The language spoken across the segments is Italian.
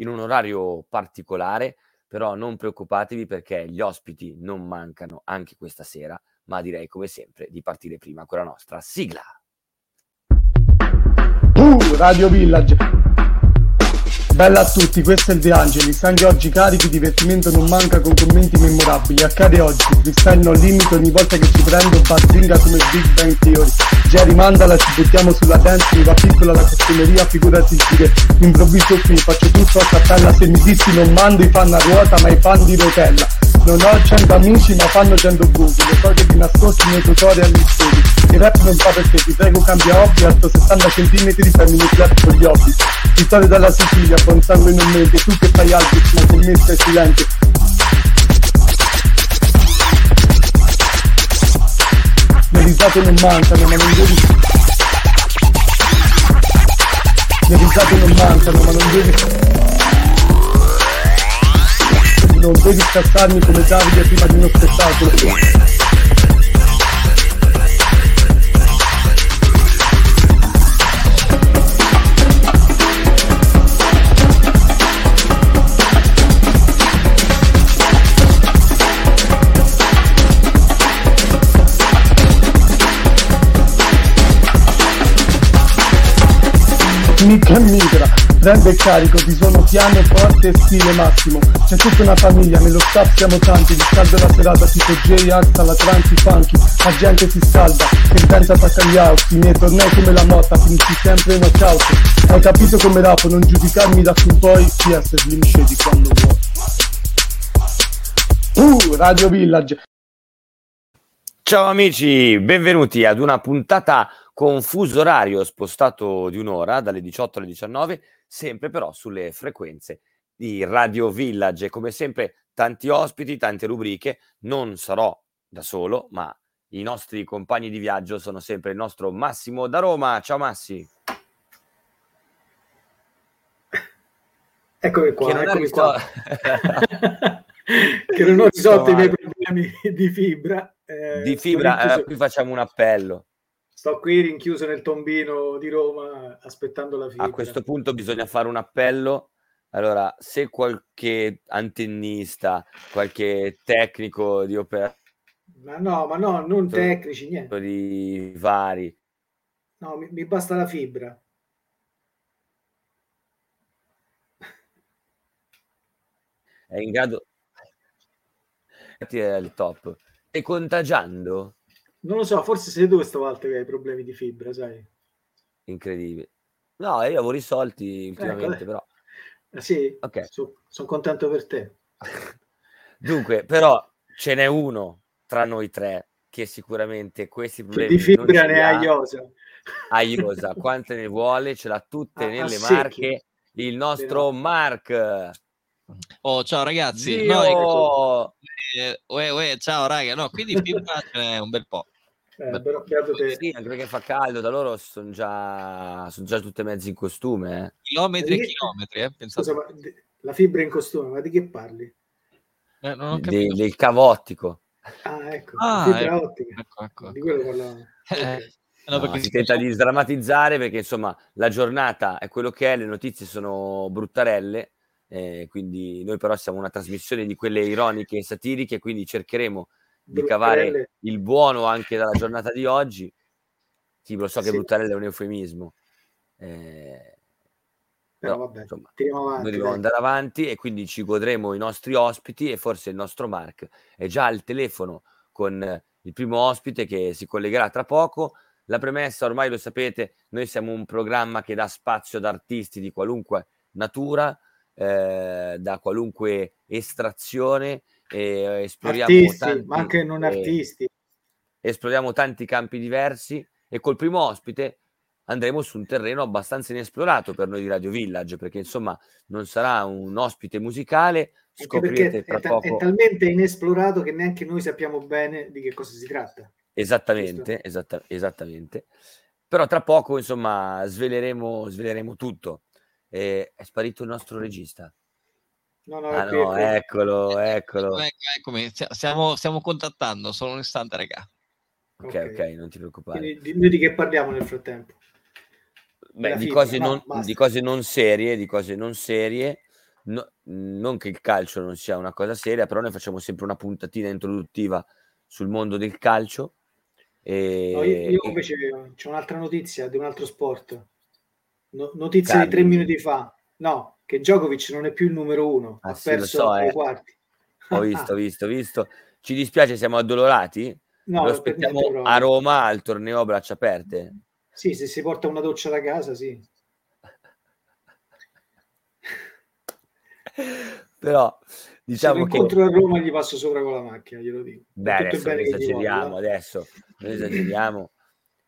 in un orario particolare, però non preoccupatevi perché gli ospiti non mancano anche questa sera, ma direi come sempre di partire prima con la nostra sigla. Uh, Radio Village. Bella a tutti, questo è il De Angelis. Anche oggi carichi, divertimento non manca con commenti memorabili. Accade oggi, freestyle no limite ogni volta che ci prendo bazzinga come Big Bang Theory. Jerry mandala, ci buttiamo sulla dance, mi va piccola la costumeria, figurati che improvviso qui, faccio tutto a cappella, se mi dissi non mando i fan a ruota, ma i fan di rotella. Non ho cento amici ma fanno cento buchi, le cose di nascosti nei tutorial gli studi. Il rap non fa perché ti prego cambia hobby, alto 60 cm fammi clap con gli hobby. Vittorio dalla Sicilia, buon sangue non mente, tu che fai altri, ma me stai silente. Le risate non mancano, ma non devi... Le risate non mancano, ma non devi... Non devi scassarmi come Davide prima di uno spettacolo. Mica migra, prende carico, ti suono piano, forte e stile massimo. C'è tutta una famiglia, nello staff siamo tanti, riscaldo la serata tipo J, alza la transi funky, la gente si scalda, che pensa attacca gli auti, i miei tornei come la motta, finisci sempre in knockout. Hai capito come rapo, non giudicarmi da qui poi, PS Slim Shady quando vuoi. Uh, Radio Village. Ciao amici, benvenuti ad una puntata con fuso orario spostato di un'ora dalle 18 alle 19, sempre però sulle frequenze di Radio Village. Come sempre, tanti ospiti, tante rubriche. Non sarò da solo, ma i nostri compagni di viaggio sono sempre il nostro Massimo da Roma. Ciao Massi. Eccomi qua, Che eccomi qua. che non ho risolto i miei problemi di fibra. eh, Di fibra, eh, qui facciamo un appello. Sto qui rinchiuso nel tombino di Roma aspettando la fibra. A questo punto bisogna fare un appello. Allora, se qualche antennista, qualche tecnico di operatori Ma no, ma no, non tecnici, niente. vari, No, mi, mi basta la fibra. è in grado è il top. Stai contagiando? Non lo so, forse sei tu questa volta che hai problemi di fibra, sai? Incredibile. No, io avevo risolti ultimamente, Ecco, però. Eh, sì, Ok. sono contento per te. Dunque, però ce n'è uno tra noi tre che sicuramente questi Che problemi di fibra ne ha. Iosa. a Iosa, quante ne vuole, ce l'ha tutte A- a nelle secchi. marche, il nostro Mark. Oh, ciao ragazzi. Zio! No, ecco, eh, uè, uè, ciao raga. No, qui di fibra ce n'è un bel po'. Eh, però beato te. Sì, anche perché fa caldo, da loro sono già, son già tutte mezze in costume. eh. Chilometri e chilometri, eh. Pensate. Scusa, ma di- la fibra in costume, ma di che parli? Eh, non ho De- del cavottico. Ah, ecco, Ah, fibra ecco, ottica. ecco, ecco, Di ecco. quello parlavamo. Eh, Ok. no, No, perché si tenta di sdrammatizzare perché insomma la giornata è quello che è, le notizie sono bruttarelle, eh, quindi noi però siamo una trasmissione di quelle ironiche e satiriche, quindi cercheremo di cavare il buono anche dalla giornata di oggi. Sì, lo so che Sì. bruttarelle è un eufemismo. eh, Però però, vabbè, insomma, tiriamo noi avanti. dobbiamo andare avanti e quindi ci godremo i nostri ospiti e forse il nostro Mark è già al telefono con il primo ospite che si collegherà tra poco. La premessa, ormai lo sapete, noi siamo un programma che dà spazio ad artisti di qualunque natura, eh, da qualunque estrazione, e esploriamo Artisti, tanti, ma anche non eh, artisti. esploriamo tanti campi diversi e col primo ospite andremo su un terreno abbastanza inesplorato per noi di Radio Village, perché insomma non sarà un ospite musicale, scoprirete tra è, ta- poco... è talmente inesplorato che neanche noi sappiamo bene di che cosa si tratta. Esattamente, esatta- esattamente. Però tra poco, insomma, sveleremo, sveleremo tutto. E è sparito il nostro regista. No, no, Ah qui, no, eccolo, eccolo. Ecco, eccomi, Stia- stiamo, stiamo contattando, solo un istante, raga. Ok, Ok. ok, non ti preoccupare. Quindi di, noi di che parliamo nel frattempo? Beh, di cose, no, non, di cose non serie, di cose non serie, no- non che il calcio non sia una cosa seria, però noi facciamo sempre una puntatina introduttiva sul mondo del calcio. E, No, io, io invece c'è un'altra notizia di un altro sport. No- notizia Calmi. di tre minuti fa. No, che Djokovic non è più il numero uno, Ah, ha sì, perso so, eh. quarti. ho visto, visto, visto. Ci dispiace, siamo addolorati. No, Lo aspettiamo a Roma al torneo a braccia aperte. Sì, se si porta una doccia da casa, sì. Però Se diciamo che incontro a Roma gli passo sopra con la macchina, glielo dico. Beh, Tutto adesso che gli esageriamo, eh. adesso noi esageriamo.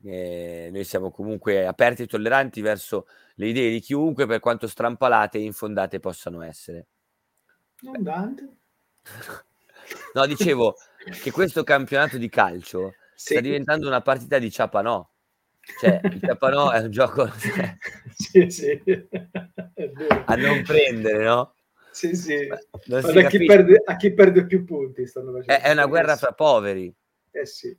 Eh, noi siamo comunque aperti e tolleranti verso le idee di chiunque, per quanto strampalate e infondate possano essere. Non Dante. No, dicevo che questo campionato di calcio Sì. sta diventando una partita di ciapanò. Cioè, il ciapanò è un gioco cioè, sì, sì. A non prendere, no? Sì, sì. A, chi perde, a chi perde più punti. È, è una guerra fra poveri. Eh sì.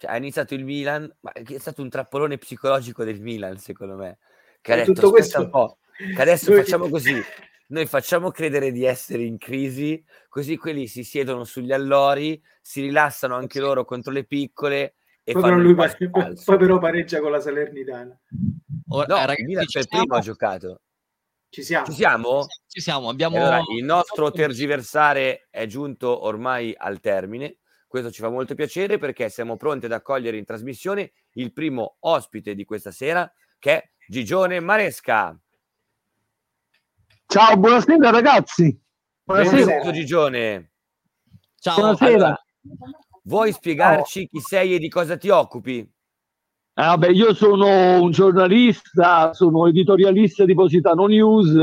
Cioè, ha iniziato il Milan, ma è stato un trappolone psicologico del Milan, secondo me. Che ha E detto, tutto "Aspetta questo- un po', che adesso facciamo così. Noi facciamo credere di essere in crisi, così quelli si siedono sugli allori, si rilassano anche loro contro le piccole e Poi fanno però, lui falso. poi però pareggia con la Salernitana. Ora, No, eh, il ragazzi, Milan ci primo ha giocato. Ci siamo. Ci siamo? Ci siamo, abbiamo... Allora, il nostro tergiversare è giunto ormai al termine. Questo ci fa molto piacere perché siamo pronti ad accogliere in trasmissione il primo ospite di questa sera, che è Gigione Maresca. Ciao, buonasera ragazzi. Buonasera. Benvenuto Gigione. Ciao, Buonasera. Allora, vuoi spiegarci chi sei e di cosa ti occupi? Eh, vabbè, io sono un giornalista, sono editorialista di Positano News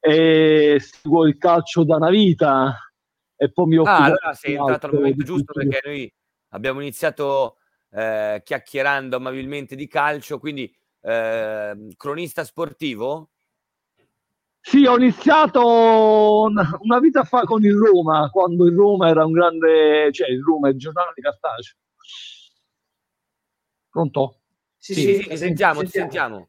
e seguo il calcio da una vita e poi mi occupo Ah, allora sei entrato al momento giusto perché noi abbiamo iniziato eh, chiacchierando amabilmente di calcio, quindi eh, cronista sportivo? Sì, ho iniziato una, vita fa con il Roma, quando il Roma era un grande, cioè il Roma è il giornale di cartaceo. Pronto? Sì, Sì, sì, ti sentiamo, ti sentiamo.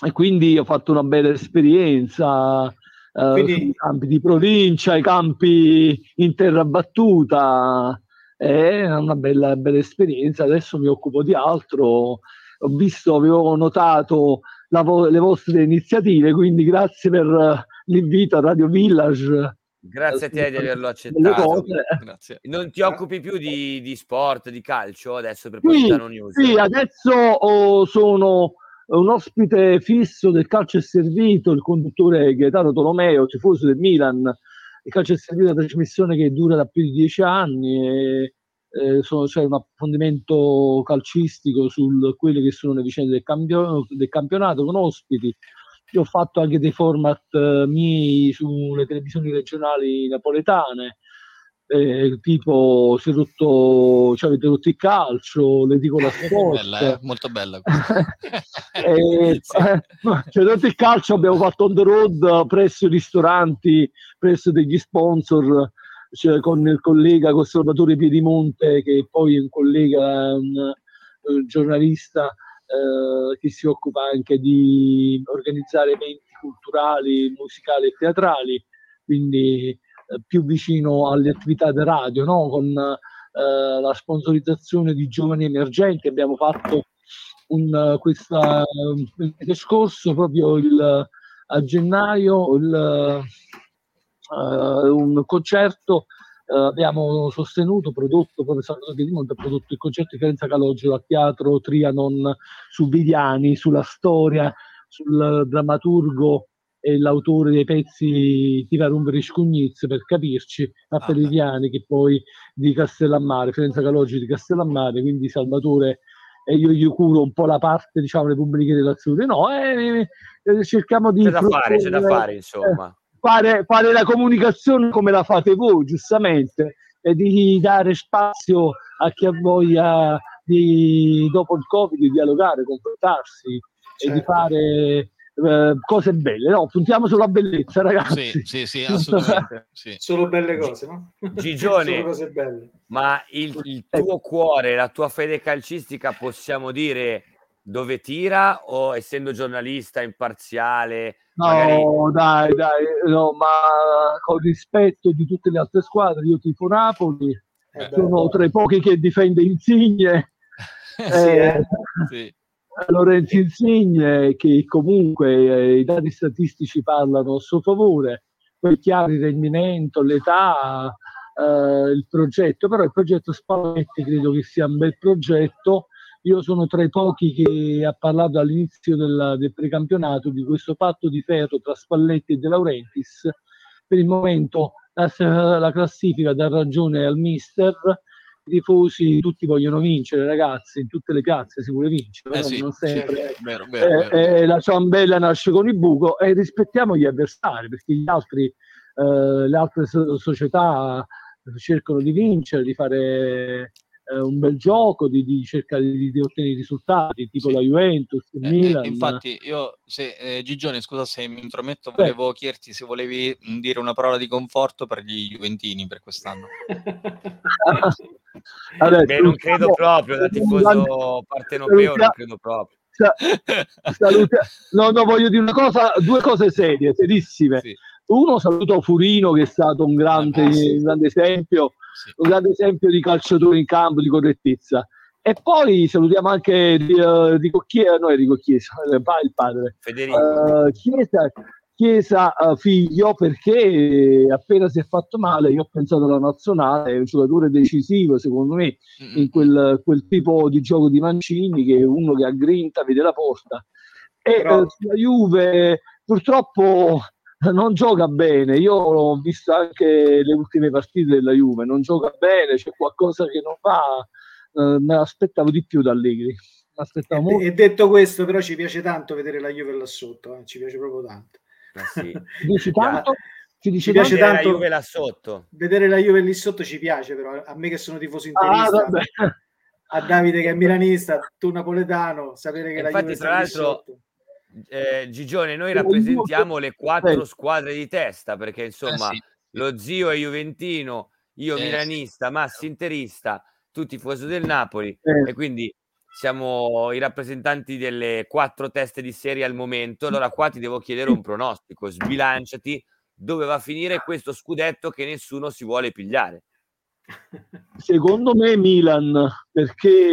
E quindi ho fatto una bella esperienza eh, Quindi- campi di provincia, i campi in terra battuta. È una bella, bella esperienza. Adesso mi occupo di altro. Ho visto, avevo notato la vo- le vostre iniziative, quindi grazie per l'invito a Radio Village. Grazie a te di averlo accettato. Non ti occupi più di, di sport, di calcio adesso per Sì, Positano News? Sì, adesso oh, sono un ospite fisso del calcio è servito, il conduttore Gaetano Tolomeo, tifoso del Milan. Il calcio è servito è una trasmissione che dura da più di dieci anni e c'è un approfondimento calcistico su quelle che sono le vicende del, campio- del campionato con ospiti. Io ho fatto anche dei format eh, miei sulle televisioni regionali napoletane, eh, tipo si è rotto, cioè avete rotto il calcio, le dico la sport. Bella, eh? Molto bella. Eh, Sì. eh, cioè, durante il calcio abbiamo fatto on the road presso i ristoranti, presso degli sponsor, cioè, con il collega con Salvatore Piedimonte, che poi è un collega, un, un giornalista eh, che si occupa anche di organizzare eventi culturali, musicali e teatrali, quindi eh, più vicino alle attività di radio, no? con eh, la sponsorizzazione di giovani emergenti. Abbiamo fatto un, questa, mese scorso, proprio il, a gennaio, il, eh, un concerto. eh, abbiamo sostenuto, prodotto, Salvatore Piedimonte ha prodotto il concerto di Ferenza Calogero al teatro Trianon su Viviani, sulla storia, sul drammaturgo e l'autore dei pezzi Tira Rumberi Scugnizz per capirci, ma per Ah, che poi di Castellammare, Ferenza Calogero di Castellammare, quindi Salvatore e io gli curo un po' la parte, diciamo, le pubbliche relazioni, no, e, e cerchiamo di... C'è da fare, c'è da fare, insomma. Fare, fare la comunicazione come la fate voi, giustamente, e di dare spazio a chi ha voglia di, dopo il Covid, di dialogare, confrontarsi certo. e di certo. fare eh, cose belle, no? Puntiamo sulla bellezza, ragazzi. Sì, sì, sì, assolutamente. Sì. Solo belle cose, no? Gigione, ma il, il, tuo cuore, la tua fede calcistica, possiamo dire dove tira o essendo giornalista imparziale? No, magari... dai, dai, no, ma con rispetto di tutte le altre squadre, io tifo Napoli, eh sono beh, tra i pochi che difende Insigne. sì, eh, sì. Lorenzo Insigne che comunque eh, i dati statistici parlano a suo favore, poi chiari rendimento, l'età, eh, il progetto, però il progetto Spalletti credo che sia un bel progetto. Io sono tra i pochi che ha parlato all'inizio del, del precampionato di questo patto di ferro tra Spalletti e De Laurentiis. Per il momento la, la classifica dà ragione al mister tifosi tutti vogliono vincere, ragazzi, in tutte le piazze si vuole vincere, eh sì, non sempre. Sì, vero, vero, eh, vero. Eh, la ciambella nasce con il buco e rispettiamo gli avversari perché gli altri, eh, le altre so- società cercano di vincere, di fare eh, un bel gioco, di, di cercare di, di, ottenere risultati, tipo sì. la Juventus, il eh, Milan. infatti, io, se, eh, Gigione, scusa se mi intrometto, volevo Beh. chiederti se volevi dire una parola di conforto per gli Juventini per quest'anno. Vabbè, Beh, non credo proprio, da tifoso partenopeo non credo proprio. Saluta, no, no, voglio dire una cosa, due cose serie, serissime. Sì. Uno saluto Furino che è stato un grande, ah, sì. un grande esempio, sì. un grande esempio di calciatore in campo, di correttezza. E poi salutiamo anche uh, Rico Chiesa, no Enrico Chiesa, eh, il padre. Federico. Uh, Chiesa, Chiesa uh, figlio perché appena si è fatto male io ho pensato alla nazionale, è un giocatore decisivo secondo me mm-hmm. in quel, quel, tipo di gioco di Mancini che è uno che ha grinta, vede la porta. E Però... sulla Juve purtroppo non gioca bene. Io ho visto anche le ultime partite della Juve, non gioca bene, c'è qualcosa che non va. Eh, me l'aspettavo di più da Allegri. E, e, detto questo, però ci piace tanto vedere la Juve là sotto, eh? ci piace proprio tanto. Eh sì. Dici tanto? Ci, dice ci piace tanto la Juve là sotto. Vedere la Juve lì sotto ci piace, però a me che sono tifoso interista, ah, a Davide che è milanista, tu napoletano, sapere che Infatti, la Juve tra l'altro sotto eh, Gigione, noi rappresentiamo le quattro squadre di testa perché insomma eh sì. lo zio è Juventino, io eh milanista, Massi interista, tu tifoso del Napoli eh. e quindi siamo i rappresentanti delle quattro teste di serie al momento. Allora qua ti devo chiedere un pronostico, sbilanciati dove va a finire questo scudetto che nessuno si vuole pigliare. Secondo me Milan, perché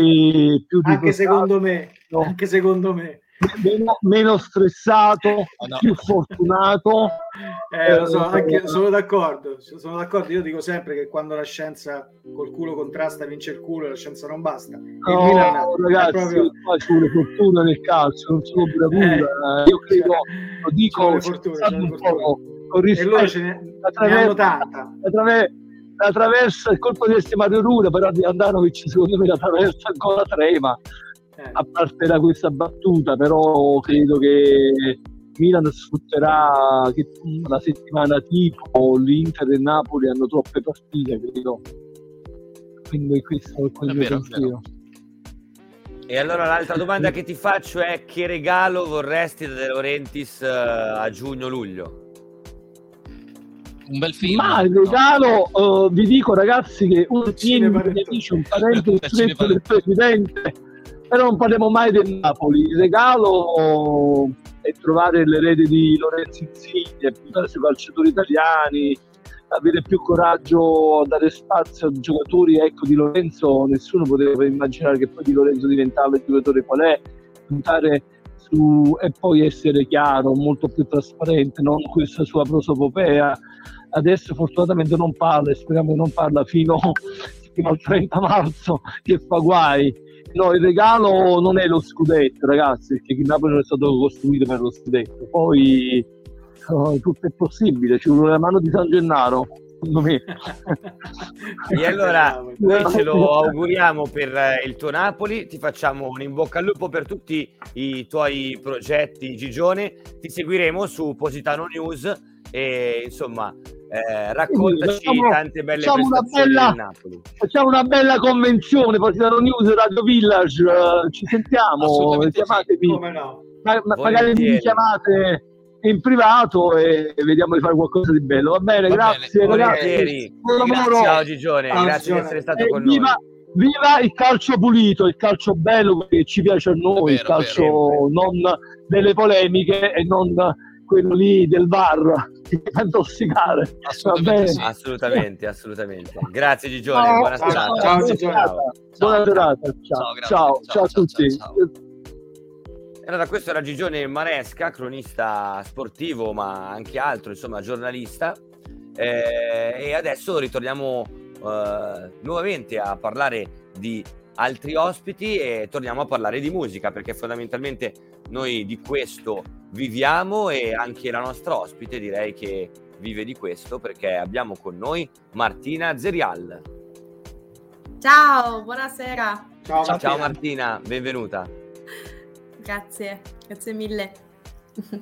più di anche secondo me, no. anche secondo me meno, meno stressato, oh no. più fortunato. Eh, lo so, anche, sono d'accordo, sono d'accordo. Io dico sempre che quando la scienza col culo contrasta vince il culo, la scienza non basta. No, Milan ragazzi, proprio... qua ci vuole fortuna nel calcio, non solo bravura. Eh, Io credo, cioè, lo dico, fortuna, con rispetto, e loro ce ne, ne hanno tanta. Attraverso, la traversa il colpo di essere Mario Rura però di Andanovic secondo me la traversa ancora trema eh. A parte da questa battuta, però credo che Milan sfrutterà che la settimana tipo l'Inter e Napoli hanno troppe partite, credo. Quindi questo è quello che penso E allora l'altra domanda che ti faccio è che regalo vorresti da De Laurentiis uh, a giugno-luglio? Un bel film? Ma il regalo, no. uh, vi dico ragazzi che miei amici, un parente stretto del presidente, però non parliamo mai del Napoli. Il regalo è trovare l'erede di Lorenzo Insigne, puntare sui calciatori italiani, avere più coraggio dare spazio a giocatori. Ecco, di Lorenzo nessuno poteva immaginare che poi di Lorenzo diventava il giocatore qual è, puntare su e poi essere chiaro, molto più trasparente, non questa sua prosopopea. Adesso fortunatamente non parla e speriamo che non parla fino, fino al 30 marzo che fa guai No, il regalo non è lo scudetto, ragazzi, perché il Napoli non è stato costruito per lo scudetto. Poi oh, tutto è possibile, ci vuole la mano di San Gennaro, secondo me. e allora noi ce lo auguriamo per eh, il tuo Napoli, ti facciamo un in bocca al lupo per tutti i tuoi progetti Gigione, ti seguiremo su Positano News e insomma eh, raccontaci facciamo, tante belle facciamo una bella, Facciamo una bella convenzione, Positano News Radio Village, uh, ci sentiamo, chiamatevi. Come no? Ma, magari mi chiamate in privato e vediamo di fare qualcosa di bello. Va bene, Va grazie bene. ragazzi. Grazie, ciao Gigione, ah, grazie di essere stato eh, con viva, noi. Viva il calcio pulito, il calcio bello che ci piace a noi, vero, il calcio vero. non delle polemiche e non quello lì del VAR che fa intossicare. Assolutamente, sì. assolutamente, assolutamente, Grazie Gigione, ciao, buona serata. Ciao, ciao, ciao, Buona serata. Ciao, ciao, ciao, a tutti. Allora, questo era Gigione Maresca, cronista sportivo, ma anche altro, insomma, giornalista. Eh, e adesso ritorniamo eh, nuovamente a parlare di altri ospiti e torniamo a parlare di musica, perché fondamentalmente noi di questo viviamo e anche la nostra ospite direi che vive di questo, perché abbiamo con noi Martina Zerial. Ciao, buonasera. Ciao, Ciao, Ciao Martina, benvenuta. Grazie, grazie mille.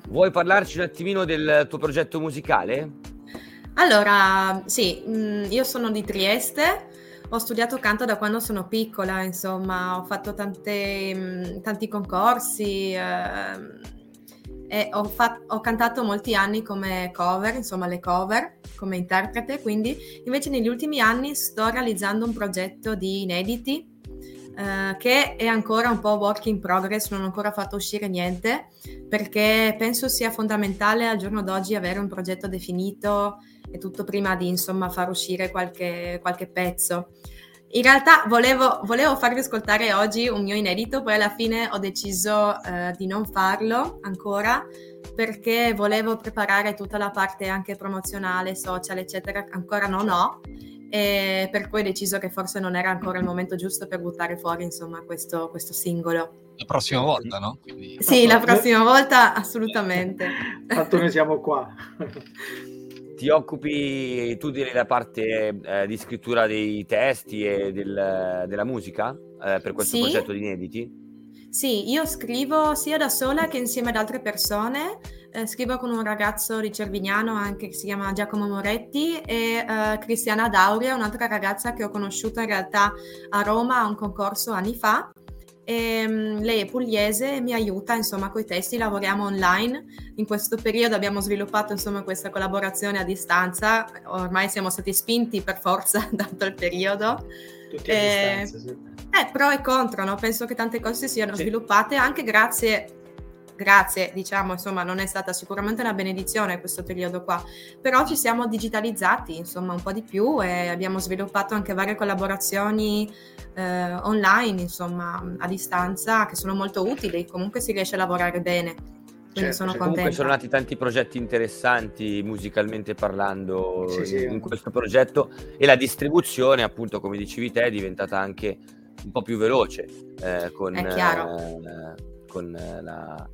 Vuoi parlarci un attimino del tuo progetto musicale? Allora, sì, mm, io sono di Trieste, ho studiato canto da quando sono piccola, insomma, ho fatto tante, mm, tanti concorsi eh, e ho, fat- ho, cantato molti anni come cover, insomma, le cover, come interprete, quindi invece negli ultimi anni sto realizzando un progetto di inediti Uh, che è ancora un po' work in progress, non ho ancora fatto uscire niente, perché penso sia fondamentale al giorno d'oggi avere un progetto definito e tutto prima di insomma far uscire qualche, qualche pezzo. In realtà volevo, volevo, farvi ascoltare oggi un mio inedito, poi alla fine ho deciso uh, di non farlo ancora perché volevo preparare tutta la parte anche promozionale, social, eccetera, ancora non ho e per cui ho deciso che forse non era ancora il momento giusto per buttare fuori insomma questo, questo singolo. La prossima volta, no? Quindi... Sì, la prossima volta assolutamente. Tanto noi siamo qua. Ti occupi tu della parte eh, di scrittura dei testi e del, della musica eh, per questo sì. progetto di inediti? Sì, io scrivo sia da sola che insieme ad altre persone. Eh, scrivo con un ragazzo di Cervignano anche che si chiama Giacomo Moretti e eh, Cristiana Dauria, un'altra ragazza che ho conosciuto in realtà a Roma a un concorso anni fa. E, um, lei è pugliese e mi aiuta insomma con i testi, lavoriamo online. In questo periodo abbiamo sviluppato insomma questa collaborazione a distanza, ormai siamo stati spinti per forza dato il periodo. Tutti a e... distanza, sì eh, pro e contro, no? penso che tante cose si siano sì. sviluppate anche grazie grazie, diciamo, insomma, non è stata sicuramente una benedizione questo periodo qua, però ci siamo digitalizzati, insomma, un po' di più e abbiamo sviluppato anche varie collaborazioni eh, online, insomma, a distanza, che sono molto utili, comunque si riesce a lavorare bene. Quindi certo, sono cioè, contenta. Comunque sono nati tanti progetti interessanti musicalmente parlando sì, in, sì. in questo progetto e la distribuzione, appunto, come dicevi te, è diventata anche un po' più veloce eh, con, eh, con la,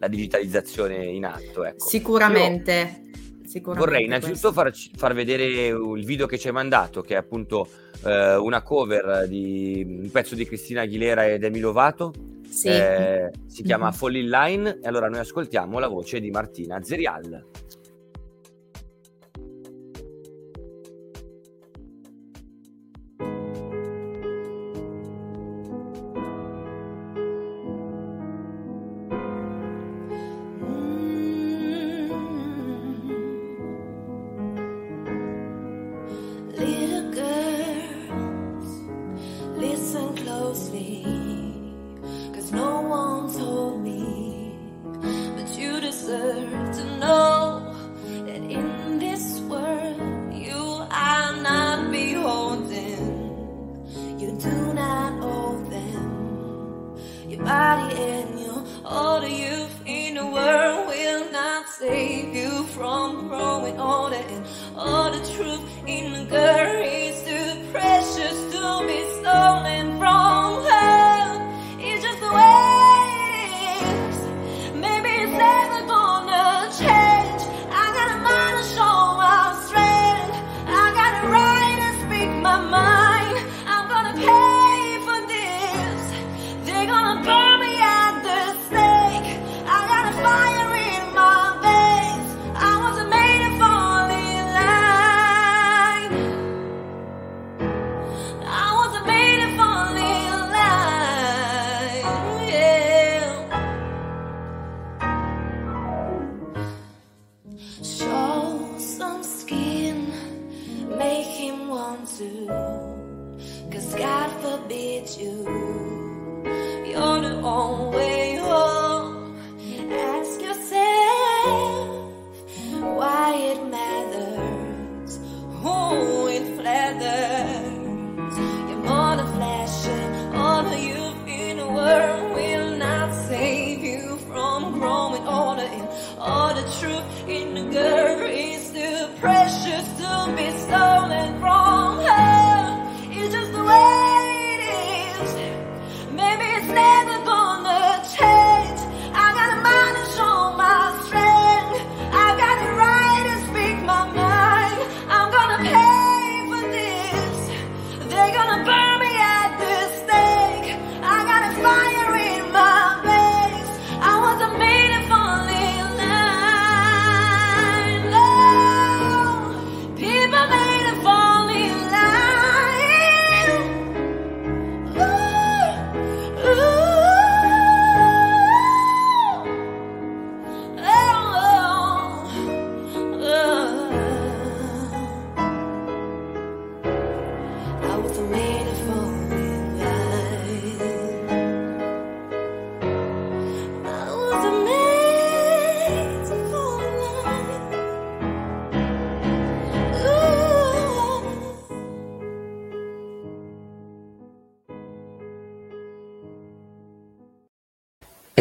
la, digitalizzazione in atto. Ecco. Sicuramente. Sicuramente vorrei innanzitutto far, far, vedere il video che ci hai mandato, che è appunto eh, una cover di un pezzo di Cristina Aguilera e Demi Lovato. Sì. Eh, si chiama mm-hmm. Fall in Line e allora noi ascoltiamo la voce di Martina Zerial.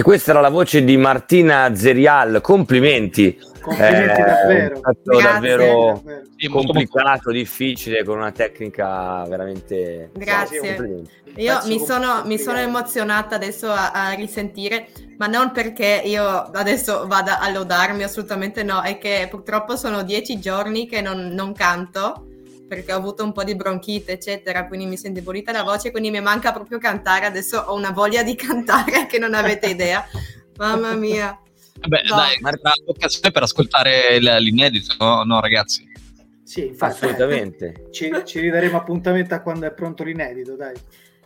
Questa era la voce di Martina Zerial. Complimenti. Complimenti Eh, davvero. È stato Grazie. davvero Davvero. Complicato, difficile, con una tecnica veramente. Grazie. Io mi sono, mi sono emozionata adesso a, a risentire, ma non perché io adesso vada a lodarmi, assolutamente no, è che purtroppo sono dieci giorni che non, non canto perché ho avuto un po' di bronchite, eccetera, quindi mi si è indebolita la voce, quindi mi manca proprio cantare, adesso ho una voglia di cantare che non avete idea. Mamma mia. Vabbè, No. dai, l'occasione per ascoltare l'inedito, no, no, ragazzi? Sì, infatti. Assolutamente. Ci, ci ridaremo appuntamento a quando è pronto l'inedito, dai.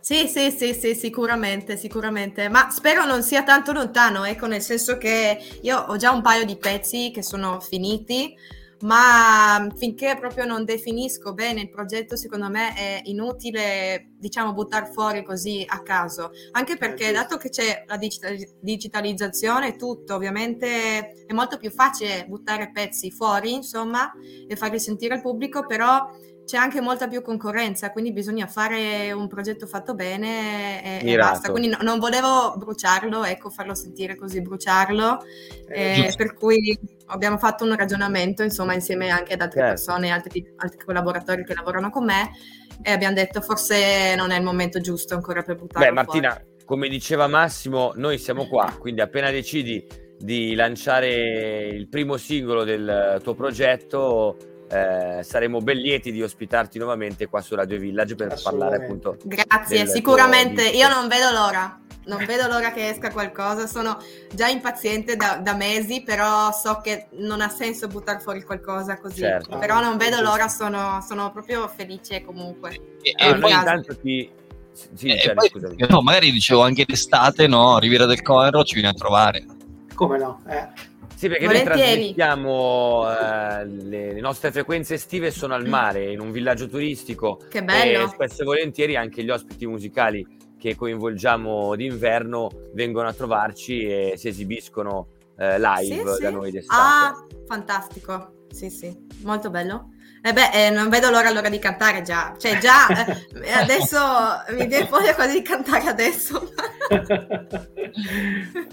Sì, sì, sì, sì, sicuramente, sicuramente, ma spero non sia tanto lontano, ecco, nel senso che io ho già un paio di pezzi che sono finiti, ma finché proprio non definisco bene il progetto, secondo me è inutile, diciamo, buttare fuori così a caso, anche perché giusto. dato che c'è la digitali- digitalizzazione tutto, ovviamente è molto più facile buttare pezzi fuori, insomma, e farli sentire al pubblico, però c'è anche molta più concorrenza, quindi bisogna fare un progetto fatto bene e, e basta. Quindi no- non volevo bruciarlo, ecco, farlo sentire così, bruciarlo, Eh, eh, per cui abbiamo fatto un ragionamento, insomma, insieme anche ad altre Certo. persone, altri, altri collaboratori che lavorano con me, e abbiamo detto forse non è il momento giusto ancora per buttarlo Beh, Martina, fuori. come diceva Massimo, noi siamo qua, quindi appena decidi di lanciare il primo singolo del tuo progetto, eh, saremo ben lieti di ospitarti nuovamente qua su Radio Village per parlare appunto. Grazie, sicuramente. Io non vedo l'ora. Non vedo l'ora che esca qualcosa. Sono già impaziente da, da mesi, però so che non ha senso buttare fuori qualcosa così. Certo. Però non vedo l'ora, sono, sono proprio felice comunque. E, Ah, e poi, intanto ti... Sì, e Gianni, poi- no, magari dicevo anche d'estate, no? Riviera del Conero ci viene a trovare. Come no? Eh, Sì, perché noi Volentieri. trasmettiamo eh, le, le nostre frequenze estive sono al mare, in un villaggio turistico. Che bello. E spesso e volentieri anche gli ospiti musicali che coinvolgiamo d'inverno vengono a trovarci e si esibiscono eh, live Sì, sì. da noi d'estate. Ah, fantastico. Sì, sì, molto bello. E beh, eh, non vedo l'ora allora di cantare già. Cioè, già eh, adesso mi viene voglia quasi di cantare adesso.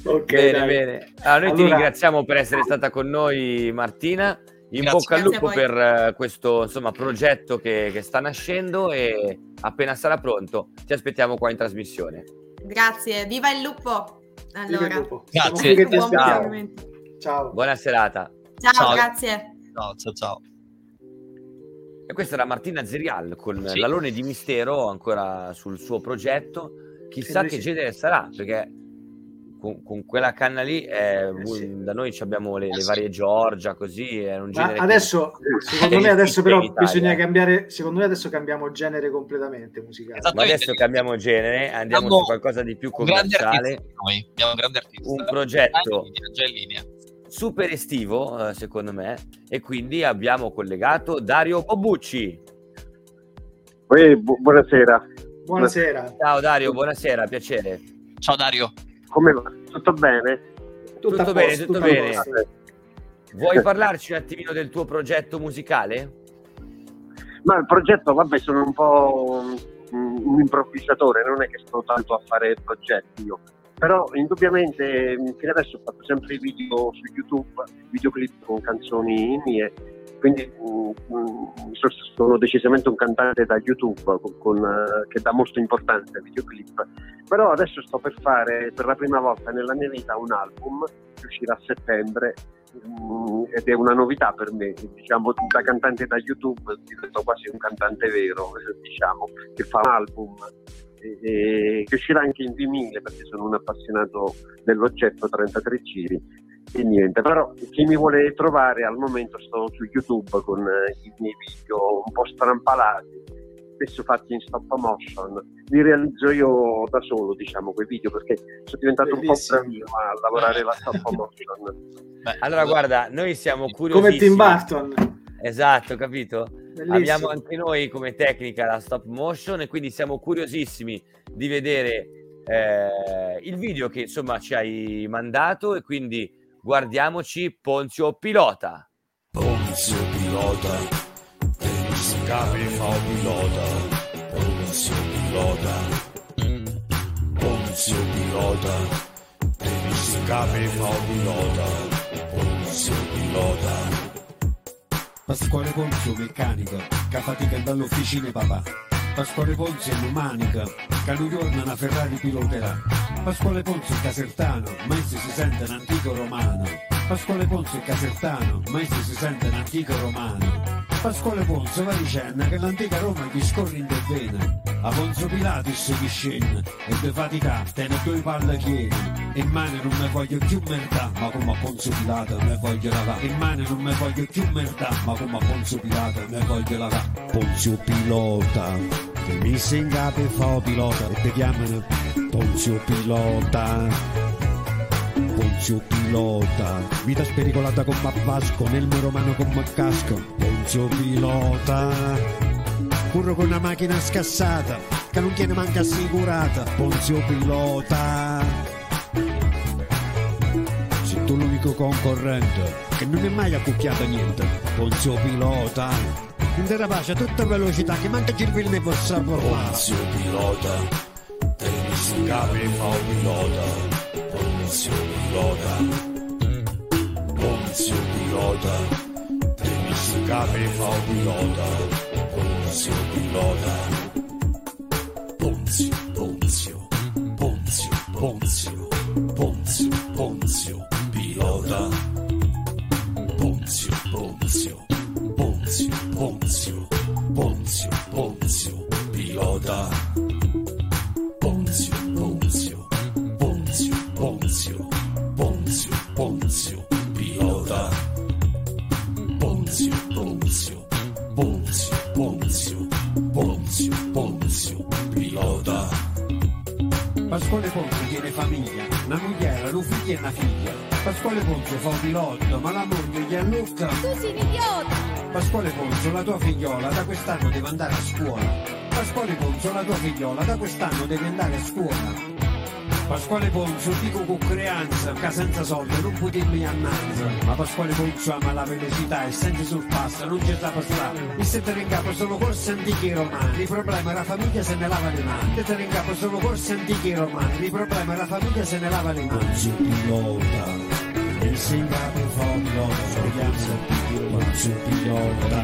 ok, bene, dai. bene. Allora, noi ti Allora- ringraziamo per essere stata con noi, Martina. In Grazie. bocca al lupo per eh, questo insomma, progetto che, che sta nascendo e appena sarà pronto ti aspettiamo qua in trasmissione. Grazie, viva il lupo! Viva il Allora, lupo. Grazie. Ti buon proseguimento. Ciao. Buona serata. Ciao, Ciao. grazie. Ciao, ciao, ciao. E questa era Martina Zerial con Sì. l'alone di mistero ancora sul suo progetto. Chissà che sì. genere sarà, perché con, con quella canna lì eh, sì. da noi ci abbiamo le, Eh le varie Giorgia, così è un Ma genere. che- adesso, secondo è me, adesso però bisogna cambiare. Secondo me, adesso cambiamo genere completamente musicale. Esatto. Ma adesso cambiamo genere, andiamo Abbiamo su qualcosa di più Un grande commerciale. artista noi, abbiamo un grande artista. Un progetto. Super estivo, eh, secondo me, e quindi abbiamo collegato Dario Bobucci. Poi, bu- buonasera. Buonasera. Ciao Dario, buonasera, piacere. Ciao Dario. Come va? Tutto bene? Tutto, Tutto bene, posto, tutto a bene. posto. Vuoi parlarci un attimino del tuo progetto musicale? Ma il progetto, vabbè, sono un po' un, un improvvisatore, non è che sto tanto a fare progetti io. Però indubbiamente mh, fino adesso ho fatto sempre video su YouTube, videoclip con canzoni mie, quindi mh, mh, so- sono decisamente un cantante da YouTube con- con, eh, che dà molto importanza ai videoclip. Però adesso sto per fare per la prima volta nella mia vita un album che uscirà a settembre Mm, ed è una novità per me, diciamo da cantante da YouTube divento quasi un cantante vero, eh, diciamo, che fa un album e, e che uscirà anche in vinile perché sono un appassionato dell'oggetto 33 giri e niente, però chi mi vuole trovare al momento sto su YouTube con eh, i miei video un po' strampalati spesso fatti in stop motion, li realizzo io da solo, diciamo, quei video, perché sono diventato Bellissimo. un po' bravino a lavorare la stop motion. Beh, Allora, guarda, noi siamo curiosissimi. Come Tim Burton. Esatto, capito? Bellissimo. Abbiamo anche noi come tecnica la stop motion e quindi siamo curiosissimi di vedere eh, il video che insomma ci hai mandato e quindi guardiamoci Ponzio Pilota. Ponzio pilota, scapi fa pilota. Ponzio pilota, Ponzio pilota, scapi fa pilota. Ponzio pilota. Pasquale Ponzio meccanico, che fatica dall'officina papà. Pasquale Ponzio è manica, che non giorna una Ferrari piloterà. Pasquale Ponzio è casertano, ma esso si sente un antico romano. Pasquale Ponzio è casertano, ma esso si sente un antico romano. Pasquale Ponzio va dicendo che l'antica Roma gli scorre in vena. A Ponzio Pilatus che scende e de fatica tiene due palle chiedi. In mano non mi voglio più merda, ma come a Ponzio Pilato mi voglio lavare. In mano non mi voglio più merda, ma come a Ponzio Pilato mi voglio lavare. Ponzio Pilota, che mi singa per fa pilota e ti chiamano Ponzio Pilota. Ponzio Pilota, vita spericolata con Vasco, nel mio romano con casco. Ponzio Pilota, curro con una macchina scassata, che non tiene manca assicurata. Ponzio Pilota, sei tu l'unico concorrente che non è mai accucchiata niente. Ponzio Pilota, in terra pace a tutta velocità, che manca girville ne possa parlare. Ponzio pilota, devi scapi fa un pilota. Ponzio pilota, Ponzio pilota, devi scapi fa un pilota. Ponzio pilota, Ponzio, Ponzio, Ponzio, Ponzio, Ponzio, Ponzio, pilota. Ponzio, Ponzio, Ponzio, Pasquale Ponzio tiene famiglia, una mogliera, un figlio e una figlia. Pasquale Ponzio fa un pilota, ma la moglie gli allucca. Tu sei un idiota! Pasquale Ponzio, la tua figliola da quest'anno deve andare a scuola. Pasquale Ponzio, la tua figliola da quest'anno deve andare a scuola. Pasquale Ponzio, dico con creanza, che senza soldi non puoi dirmi annanza. Ma Pasquale Ponzio ama la velocità e senza sorpassa, non c'è da passare. Mi sento in capo solo corse antichi romani, il problema è la famiglia se ne lava le mani. Mi sento in capo solo corse antichi romani, il problema è la famiglia se ne lava le mani. Ponzio pilota, il singato fa un pilota, Ponzio pilota,